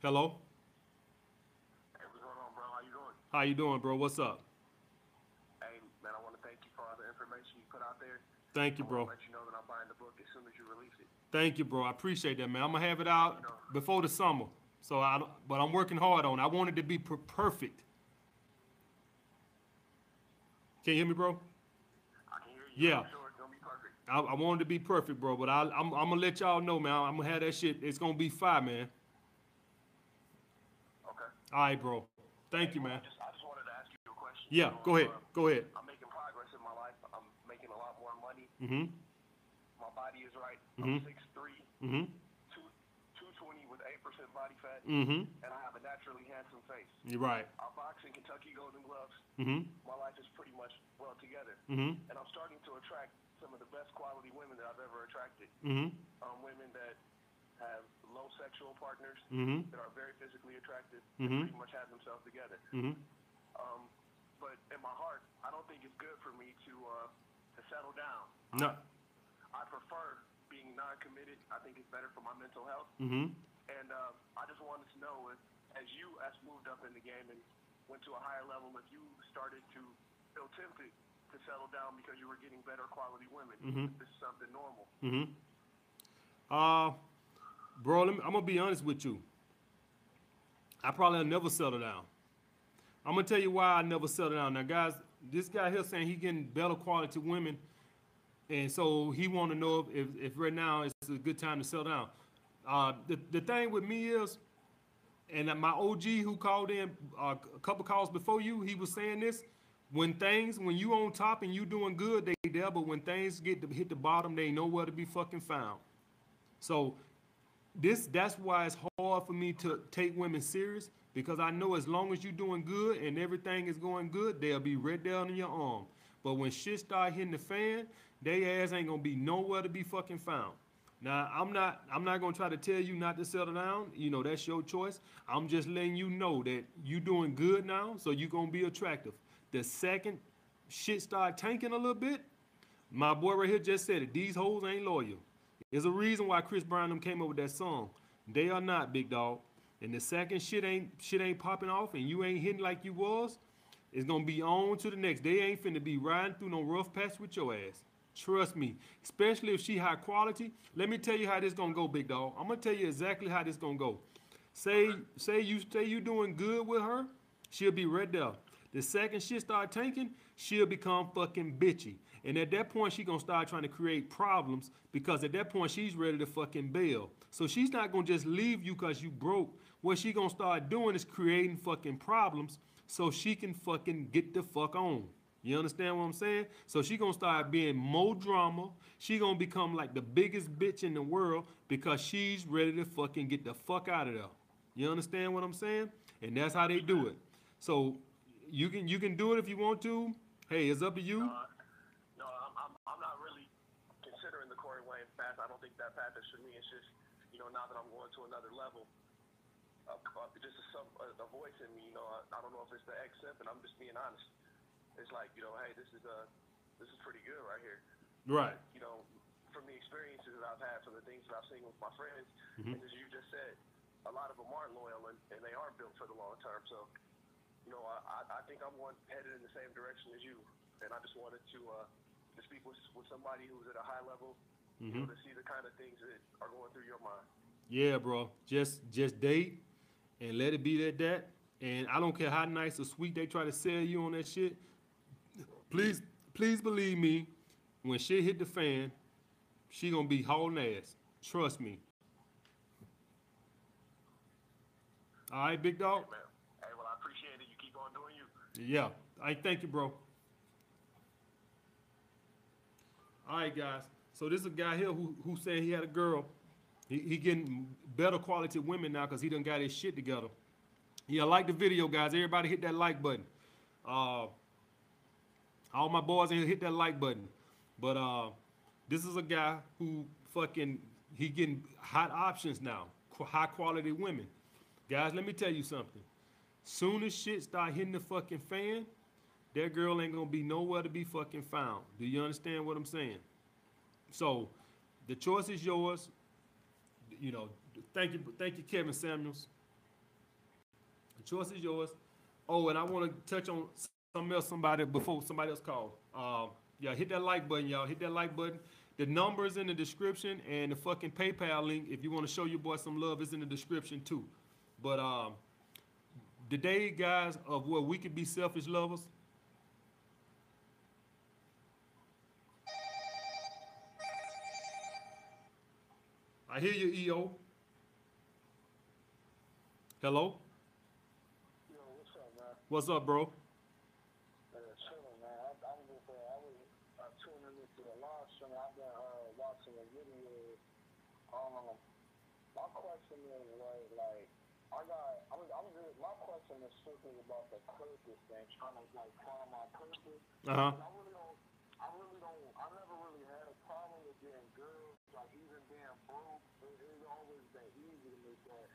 Hello. Hey, what's going on, bro? How you doing? How you doing, bro? What's up? Hey, man, I want to thank you for all the information you put out there. Thank you, bro. let you know that I'm buying the book as soon as you release it. Thank you, bro. I appreciate that, man. I'm gonna have it out before the summer. So I, but I'm working hard on. it. I want it to be per- perfect. Can you hear me, bro? I can hear you. Yeah. I'm sure it's gonna be perfect. I, I want it to be perfect, bro. But I, I'm, I'm gonna let y'all know, man. I'm gonna have that shit. It's gonna be fire, man. All right, bro. Thank you, man. I just, I just wanted to ask you a question. Yeah, know, go ahead. uh, Go ahead. I'm making progress in my life. I'm making a lot more money. Mm-hmm. My body is right. Mhm. I'm 6'3", Mm-hmm. two- 220 with 8% body fat, Mm-hmm. and I have a naturally handsome face. You're right. I box in Kentucky Golden Gloves. Mm-hmm. My life is pretty much well together. Mm-hmm. And I'm starting to attract some of the best quality women that I've ever attracted. Mm-hmm. Um, women that have low sexual partners, Mm-hmm. that are very physically attractive, Mhm. and pretty much have themselves together. Mm-hmm. Um, but in my heart, I don't think it's good for me to uh, to settle down. No. I prefer being non-committed. I think it's better for my mental health. Mm-hmm. And uh, I just wanted to know if, as you as moved up in the game and went to a higher level, if you started to feel tempted to settle down because you were getting better quality women. Mhm. This is something normal. Mm-hmm. Uh, bro, me, I'm gonna be honest with you. I probably never settle down. I'm gonna tell you why I never settle down. Now, guys, this guy here saying he getting better quality women, and so he want to know if, if right now it's a good time to settle down. Uh, the the thing with me is, and my OG who called in uh, a couple calls before you, he was saying this. When things, when you on top and you doing good, they there. But when things get to hit the bottom, they nowhere to be fucking found. So this that's why it's hard for me to take women serious because I know as long as you're doing good and everything is going good, they'll be right there on your arm. But when shit start hitting the fan, they ass ain't gonna be nowhere to be fucking found. Now I'm not I'm not gonna try to tell you not to settle down. You know that's your choice. I'm just letting you know that you doing good now, so you gonna be attractive. The second shit start tanking a little bit, my boy right here just said it. These hoes ain't loyal. There's a reason why Chris Brown them came up with that song. They are not, big dog. And the second shit ain't shit ain't popping off and you ain't hitting like you was, it's gonna be on to the next. They ain't finna be riding through no rough patch with your ass. Trust me. Especially if she high quality. Let me tell you how this gonna go, big dog. I'm gonna tell you exactly how this gonna go. Say say you say you doing good with her, she'll be right there. The second shit start tanking, she'll become fucking bitchy. And at that point, she gonna start trying to create problems because at that point, she's ready to fucking bail. So she's not gonna just leave you because you broke. What she gonna start doing is creating fucking problems so she can fucking get the fuck on. You understand what I'm saying? So she gonna start being more drama. She gonna become like the biggest bitch in the world because she's ready to fucking get the fuck out of there. You understand what I'm saying? And that's how they do it. So you can you can do it if you want to. Hey, it's up to you. Uh, no, I'm, I'm, I'm not really considering the Corey Wayne path. I don't think that path is for me. It's just, you know, now that I'm going to another level, uh, uh, just a, some, a, a voice in me, you know, I, I don't know if it's the X-Simp, and I'm just being honest. It's like, you know, hey, this is uh, this is pretty good right here. Right. You know, from the experiences that I've had, from the things that I've seen with my friends, Mhm. and as you just said, a lot of them aren't loyal and, and they aren't built for the long term. So, you know, I, I, I think I'm one headed in the same direction as you, and I just wanted to uh, to speak with with somebody who's at a high level, you know, to see the kind of things that are going through your mind. Yeah, bro. Just just date and let it be that that. And I don't care how nice or sweet they try to sell you on that shit. Please, please believe me, when shit hit the fan, she gonna be hauling ass. Trust me. All right, big dog. Man, hey, well, I appreciate it. You keep on doing you. Yeah, I thank you, bro. All right, guys. So this is a guy here who who said he had a girl. He, he getting better quality women now because he done got his shit together. Yeah, like the video, guys. Everybody hit that like button. Uh, all my boys in here hit that like button. But uh, this is a guy who fucking he getting hot options now, high quality women. Guys, let me tell you something. Soon as shit start hitting the fucking fan, that girl ain't gonna be nowhere to be fucking found. Do you understand what I'm saying? So, the choice is yours. You know, thank you, thank you, Kevin Samuels. The choice is yours. Oh, and I want to touch on something else. Somebody before somebody else called. Uh, yeah, hit that like button, y'all. Hit that like button. The numbers in the description and the fucking PayPal link, if you want to show your boy some love, is in the description too. But um, the day, guys, of where we could be selfish lovers. I hear you, EO. Hello? Yo, what's up, man? What's up, bro? Uh, chilling, man. I, I'm just, uh, I was uh, tuning into the live stream. I've been uh, watching the video. Um, my question is, right, like, I got, I'm, I'm just, my question is strictly about the purpose thing, trying to, like, find my purpose. Uh huh. I really don't, I really don't, I never really had a problem with getting girls, like, even being broke. It, it's always been easy to me, but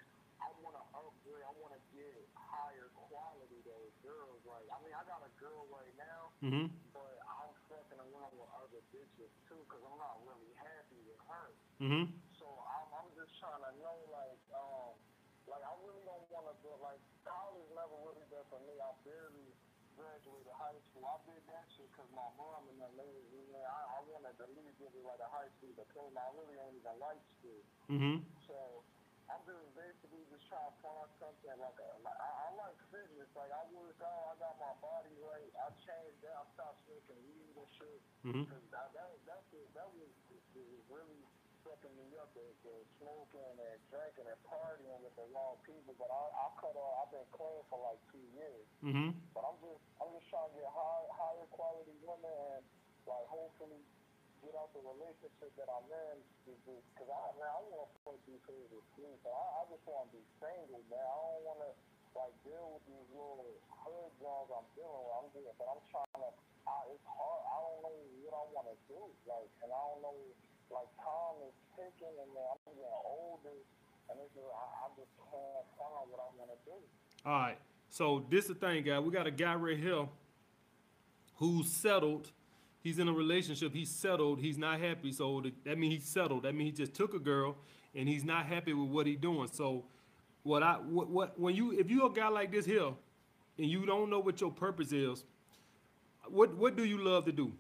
I want to upgrade, I want to get higher quality those girls. Like, I mean, I got a girl right now, Mm-hmm. but I'm fucking around with other bitches too, cause I'm not really happy with her. Mm-hmm. So I'm, I'm just trying to know, like, um, like I really don't want to do like college never really did for me. I barely graduated high school. I did that shit cause my mom and them ladies, you know, I, I wanted to get like a high school diploma. I really don't even like school. Mm-hmm. So I'm just basically just trying to find something like a, like, I, I like fitness. Like I work out, I got my body right. I changed that. I stopped smoking weed and shit. Mhm. Cause that that that that was, was really fucking me up. The, the smoking and drinking and partying with the wrong people. But I I cut off. I've been clean for like two years. Mm-hmm. But I'm just I'm just trying to get high, higher quality women and like hopefully get out the relationship that I'm in because I man I want to be favorite too. So I, I just want to be single, man. I don't want to like deal with these little hood jobs I'm dealing with. I'm doing, but I'm trying to. I, it's hard. I don't know what I want to do. Like, and I don't know. Like time is ticking, and I'm getting older, and it's just, I, I just can't find what I want to do. All right. So this is the thing, guy. We got a guy right here who's settled. He's in a relationship. He's settled. He's not happy. So that means he's settled. That means he just took a girl and he's not happy with what he's doing. So what I what, what when you if you a guy like this here, and you don't know what your purpose is, what what do you love to do?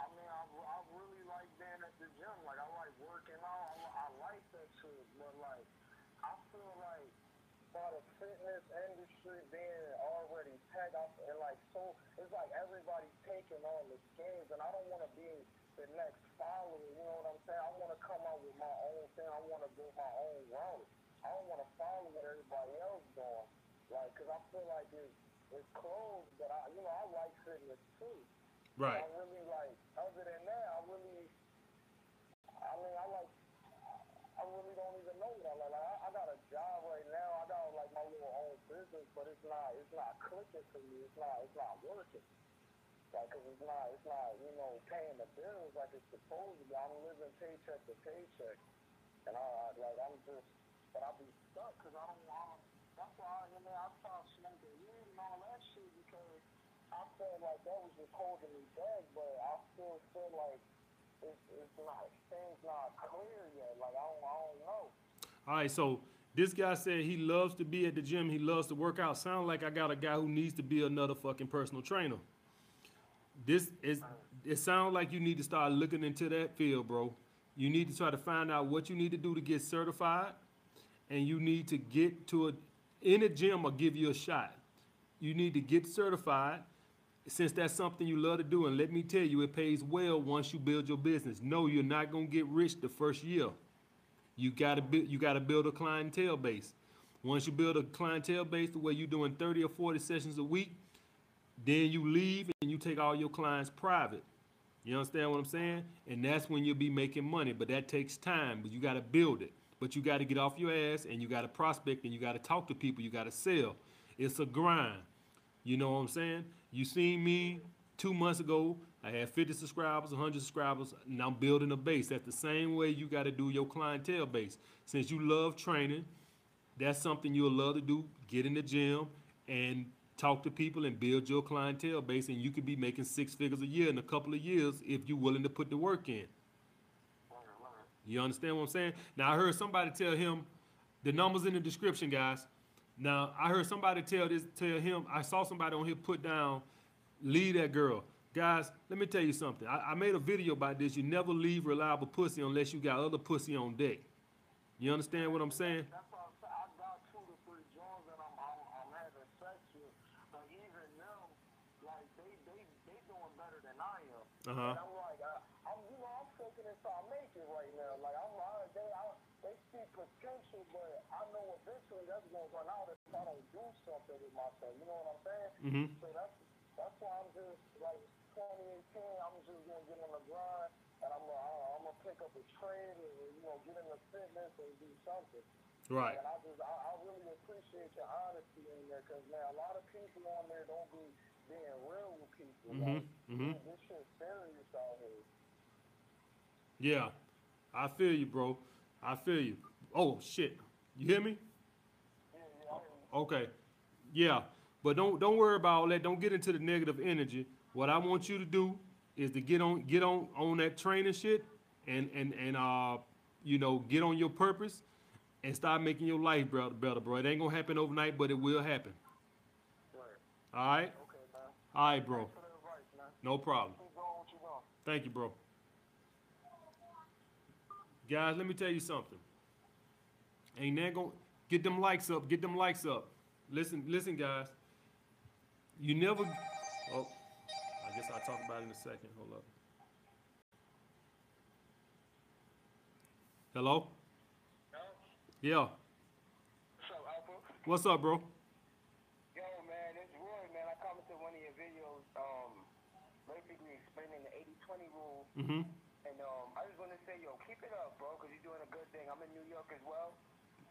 I mean, I, I really like being at the gym. Like, I like working out. I, I like that shit. But, like, I feel like by the fitness industry being already tagged off, and, like, so, it's like everybody's taking on the skins, and I don't want to be the next follower, you know what I'm saying? I want to come out with my own thing. I want to build my own route. I don't want to follow what everybody else doing. Like, because I feel like it's, it's closed, but I, you know, I like fitness too. Right. I really like, other than that, I really, I mean, I like, I really don't even know what I like. Like, I, I got a job right now. I got like my little business, but it's not, it's not clicking for me. It's not, it's not working. Like, cause it's not, it's not, you know, paying the bills like it's supposed to be. I'm living paycheck to paycheck, and I, like, I'm just, but I be stuck because I don't want. That's why you know, I stopped smoking weed and all that shit because I felt like that was just holding me back. But I still feel like it's, it's not, things not clear yet. Like I don't, I don't know. All right, so this guy said he loves to be at the gym. He loves to work out. Sound like I got a guy who needs to be another fucking personal trainer. This is. It sounds like you need to start looking into that field, bro. You need to try to find out what you need to do to get certified, and you need to get to a in a gym or give you a shot. You need to get certified since that's something you love to do. And let me tell you, it pays well once you build your business. No, you're not gonna get rich the first year. You gotta. You gotta build a clientele base. Once you build a clientele base the way you're doing 30 or 40 sessions a week, then you leave and you take all your clients private. You understand what I'm saying? And that's when you'll be making money. But that takes time. But you gotta build it. But you gotta get off your ass and you gotta prospect and you gotta talk to people. You gotta sell. It's a grind. You know what I'm saying? You seen me two months ago. I had 50 subscribers, 100 subscribers, and I'm building a base. That's the same way you got to do your clientele base. Since you love training, that's something you'll love to do. Get in the gym and talk to people and build your clientele base, and you could be making six figures a year in a couple of years if you're willing to put the work in. You understand what I'm saying? Now I heard somebody tell him the numbers in the description, guys. Now I heard somebody tell this tell him. I saw somebody on here put down, leave that girl. Guys, let me tell you something. I, I made a video about this. You never leave reliable pussy unless you got other pussy on deck. You understand what I'm saying? That's why I said I got two to three joints that I'm, I'm, I'm having sex with, but even them, like they they they doing better than I am. Uh-huh. And I'm like, I, I'm you know I'm taking it so I make it right now. Like I'm they I, they see potential, but I know eventually that's gonna run out if I don't do something with myself. You know what I'm saying? Mhm. So that's that's why I'm just like 2018. I'm just gonna get on the grind. And I'm gonna, I'm gonna pick up a trade and you know get into fitness and do something. Right. And I just, I, I really appreciate your honesty in there, cause man, a lot of people on there don't be being real with people. Mm-hmm. Like, mhm. This shit serious out here. Yeah, I feel you, bro. I feel you. Oh shit, you hear me? Yeah, yeah. I hear you. Okay, yeah, but don't don't worry about all that. Don't get into the negative energy. What I want you to do is to get on get on on that training shit and and and uh you know get on your purpose and start making your life better, better, bro. It ain't gonna happen overnight, but it will happen. Right. All right, Okay, man. all right, bro. Thanks for the advice. No problem. Thank you, bro. Guys, let me tell you something. Ain't that gonna get them likes up? Get them likes up. Listen, listen, guys. You never. Oh, guess I'll talk about it in a second. Hold up. Hello. Yeah. What's up, Alpha? What's up, bro? Yo, man, it's Roy, man. I commented one of your videos, um, basically explaining the 80-20 rule. Mm-hmm. And um, I just want to say, yo, keep it up, bro, because you're doing a good thing. I'm in New York as well.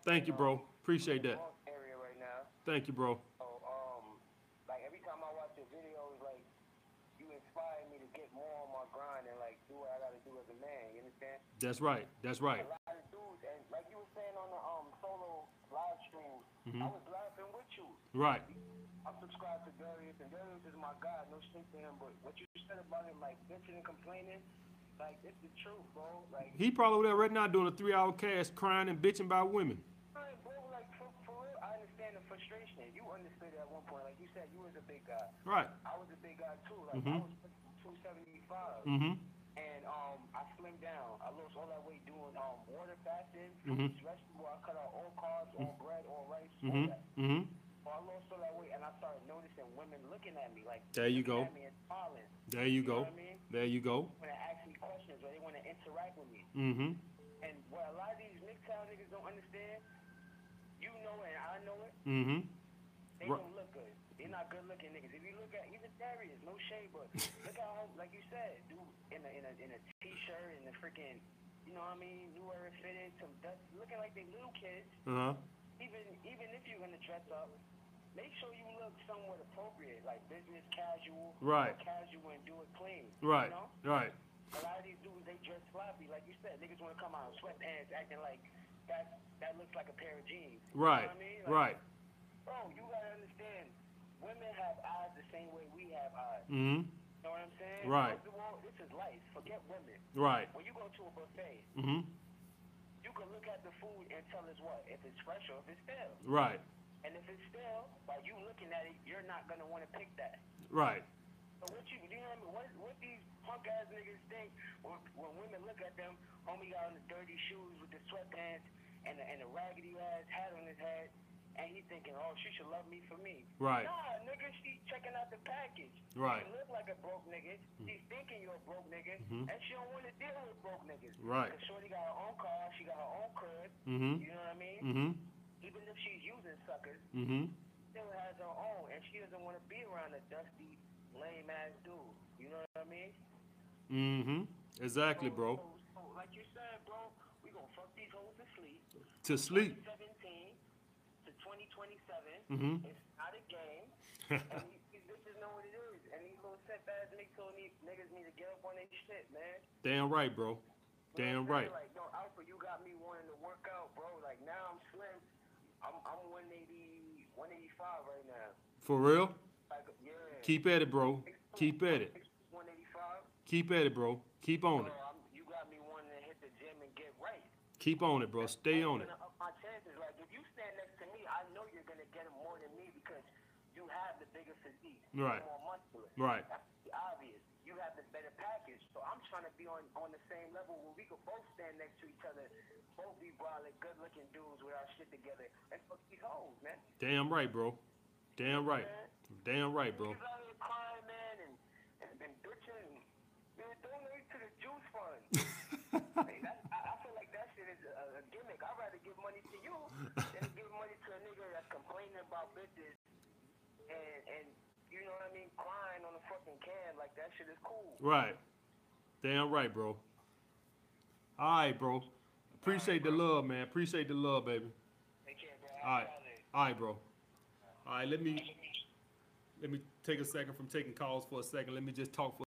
Thank you, bro. Appreciate that. Area right now. Thank you, bro. So, um, like every time I watch your videos, like you inspire me to get more on my grind and like do what I got to do as a man. You understand? That's right. That's right. A lot of dudes, and like you were saying on the um solo live stream, I was laughing with you. Right. I'm subscribed to Darius, and Darius is my guy. No shit to him, but what you said about him, like bitching and complaining, like it's the truth, bro. Like, He probably would have right now doing a three-hour cast, crying and bitching about women. man, bro, frustration. You understood at one point. Like you said, you was a big guy. Right. I was a big guy too. Like Mhm. I was two seventy five. Mm-hmm. And um, I slimmed down. I lost all that weight doing um water fasting, Mhm. vegetable. I cut out all carbs, all bread, all rice, all Mm-hmm. that. Mm-hmm. So I lost all that weight, and I started noticing women looking at me like There you go. at me and smiling. There you know go. what I mean? There you go. When they ask me questions or they want to interact with me. Mm-hmm. And what a lot of these MGTOW niggas don't understand, you know it and I know it, Mm-hmm. they Right. don't look good. They're not good looking niggas. If you look at even Darius, no shade, but look at how like you said, dude in a in a in a t shirt and a freaking you know what I mean, new era fitted, some dust looking like they little kids. Uh-huh. Even even if you're gonna dress up, make sure you look somewhat appropriate, like business casual, Right. casual and do it clean. Right. You know? Right. A lot of these dudes, they dress sloppy, like you said. Niggas want to come out in sweatpants, acting like that that looks like a pair of jeans. Right. You know what I mean? Like, Right. Bro, you gotta understand, women have eyes the same way we have eyes. Mm-hmm. You know what I'm saying? Right. First of all, this is life. Forget women. Right. When you go to a buffet, Mm-hmm. you can look at the food and tell us what if it's fresh or if it's stale. Right. And if it's stale, by you looking at it, you're not gonna want to pick that. Right. So what you, you know what I mean? What, what these punk ass niggas think when, when women look at them, homie got on the dirty shoes with the sweatpants and the, and the raggedy ass hat on his head, and he thinking, oh, she should love me for me. Right. Nah, nigga, she checking out the package. Right. She look like a broke nigga. She's thinking you're a broke nigga, Mhm. and she don't want to deal with broke niggas. Right. Cause Shorty got her own car, she got her own crib. Mm-hmm. You know what I mean? Mm-hmm. Even if she's using suckers, Mm-hmm. still has her own, and she doesn't want to be around a dusty, lame ass dude. You know what I mean? Mm-hmm. Exactly, So- bro. So, so like you said, bro, we gonna fuck these hoes to sleep. To sleep. 2017 to 2027. Mhm. It's not a game. and these, these bitches know what it is. And these little set ass niggas told niggas need to get up on their shit, man. Damn right, bro. Damn right. Like, you got me wanting to work out, bro. Like now I'm slim. I'm I'm 180, 185 right now. For real? Keep at it, bro. Keep at it. Keep at it, bro. Keep on it. You got me wanting to hit the gym and get right. Keep on it, bro. Stay on it. my chances. Like if you stand next to me, I know you're gonna get him more than me because you have the bigger physique. Right. More muscular. Right. That's obvious. You have the better package. So I'm trying to be on on the same level where we could both stand next to each other, both be brolic, good looking dudes with our shit together, and fuck these hoes, man. Damn right, bro. Damn right. Damn right, bro. Niggas out here crying, man, and and, and bitching. Man, donate to the juice fund. hey, that, I, I feel like that shit is a, a gimmick. I'd rather give money to you than give money to a nigga that's complaining about bitches and and you know what I mean, crying on a fucking can like that shit is cool. Right. Damn right, bro. All right, bro. Appreciate the love, man. Appreciate the love, baby. Take care, bro. All right. All right, bro. All right, let me let me take a second from taking calls for a second. Let me just talk for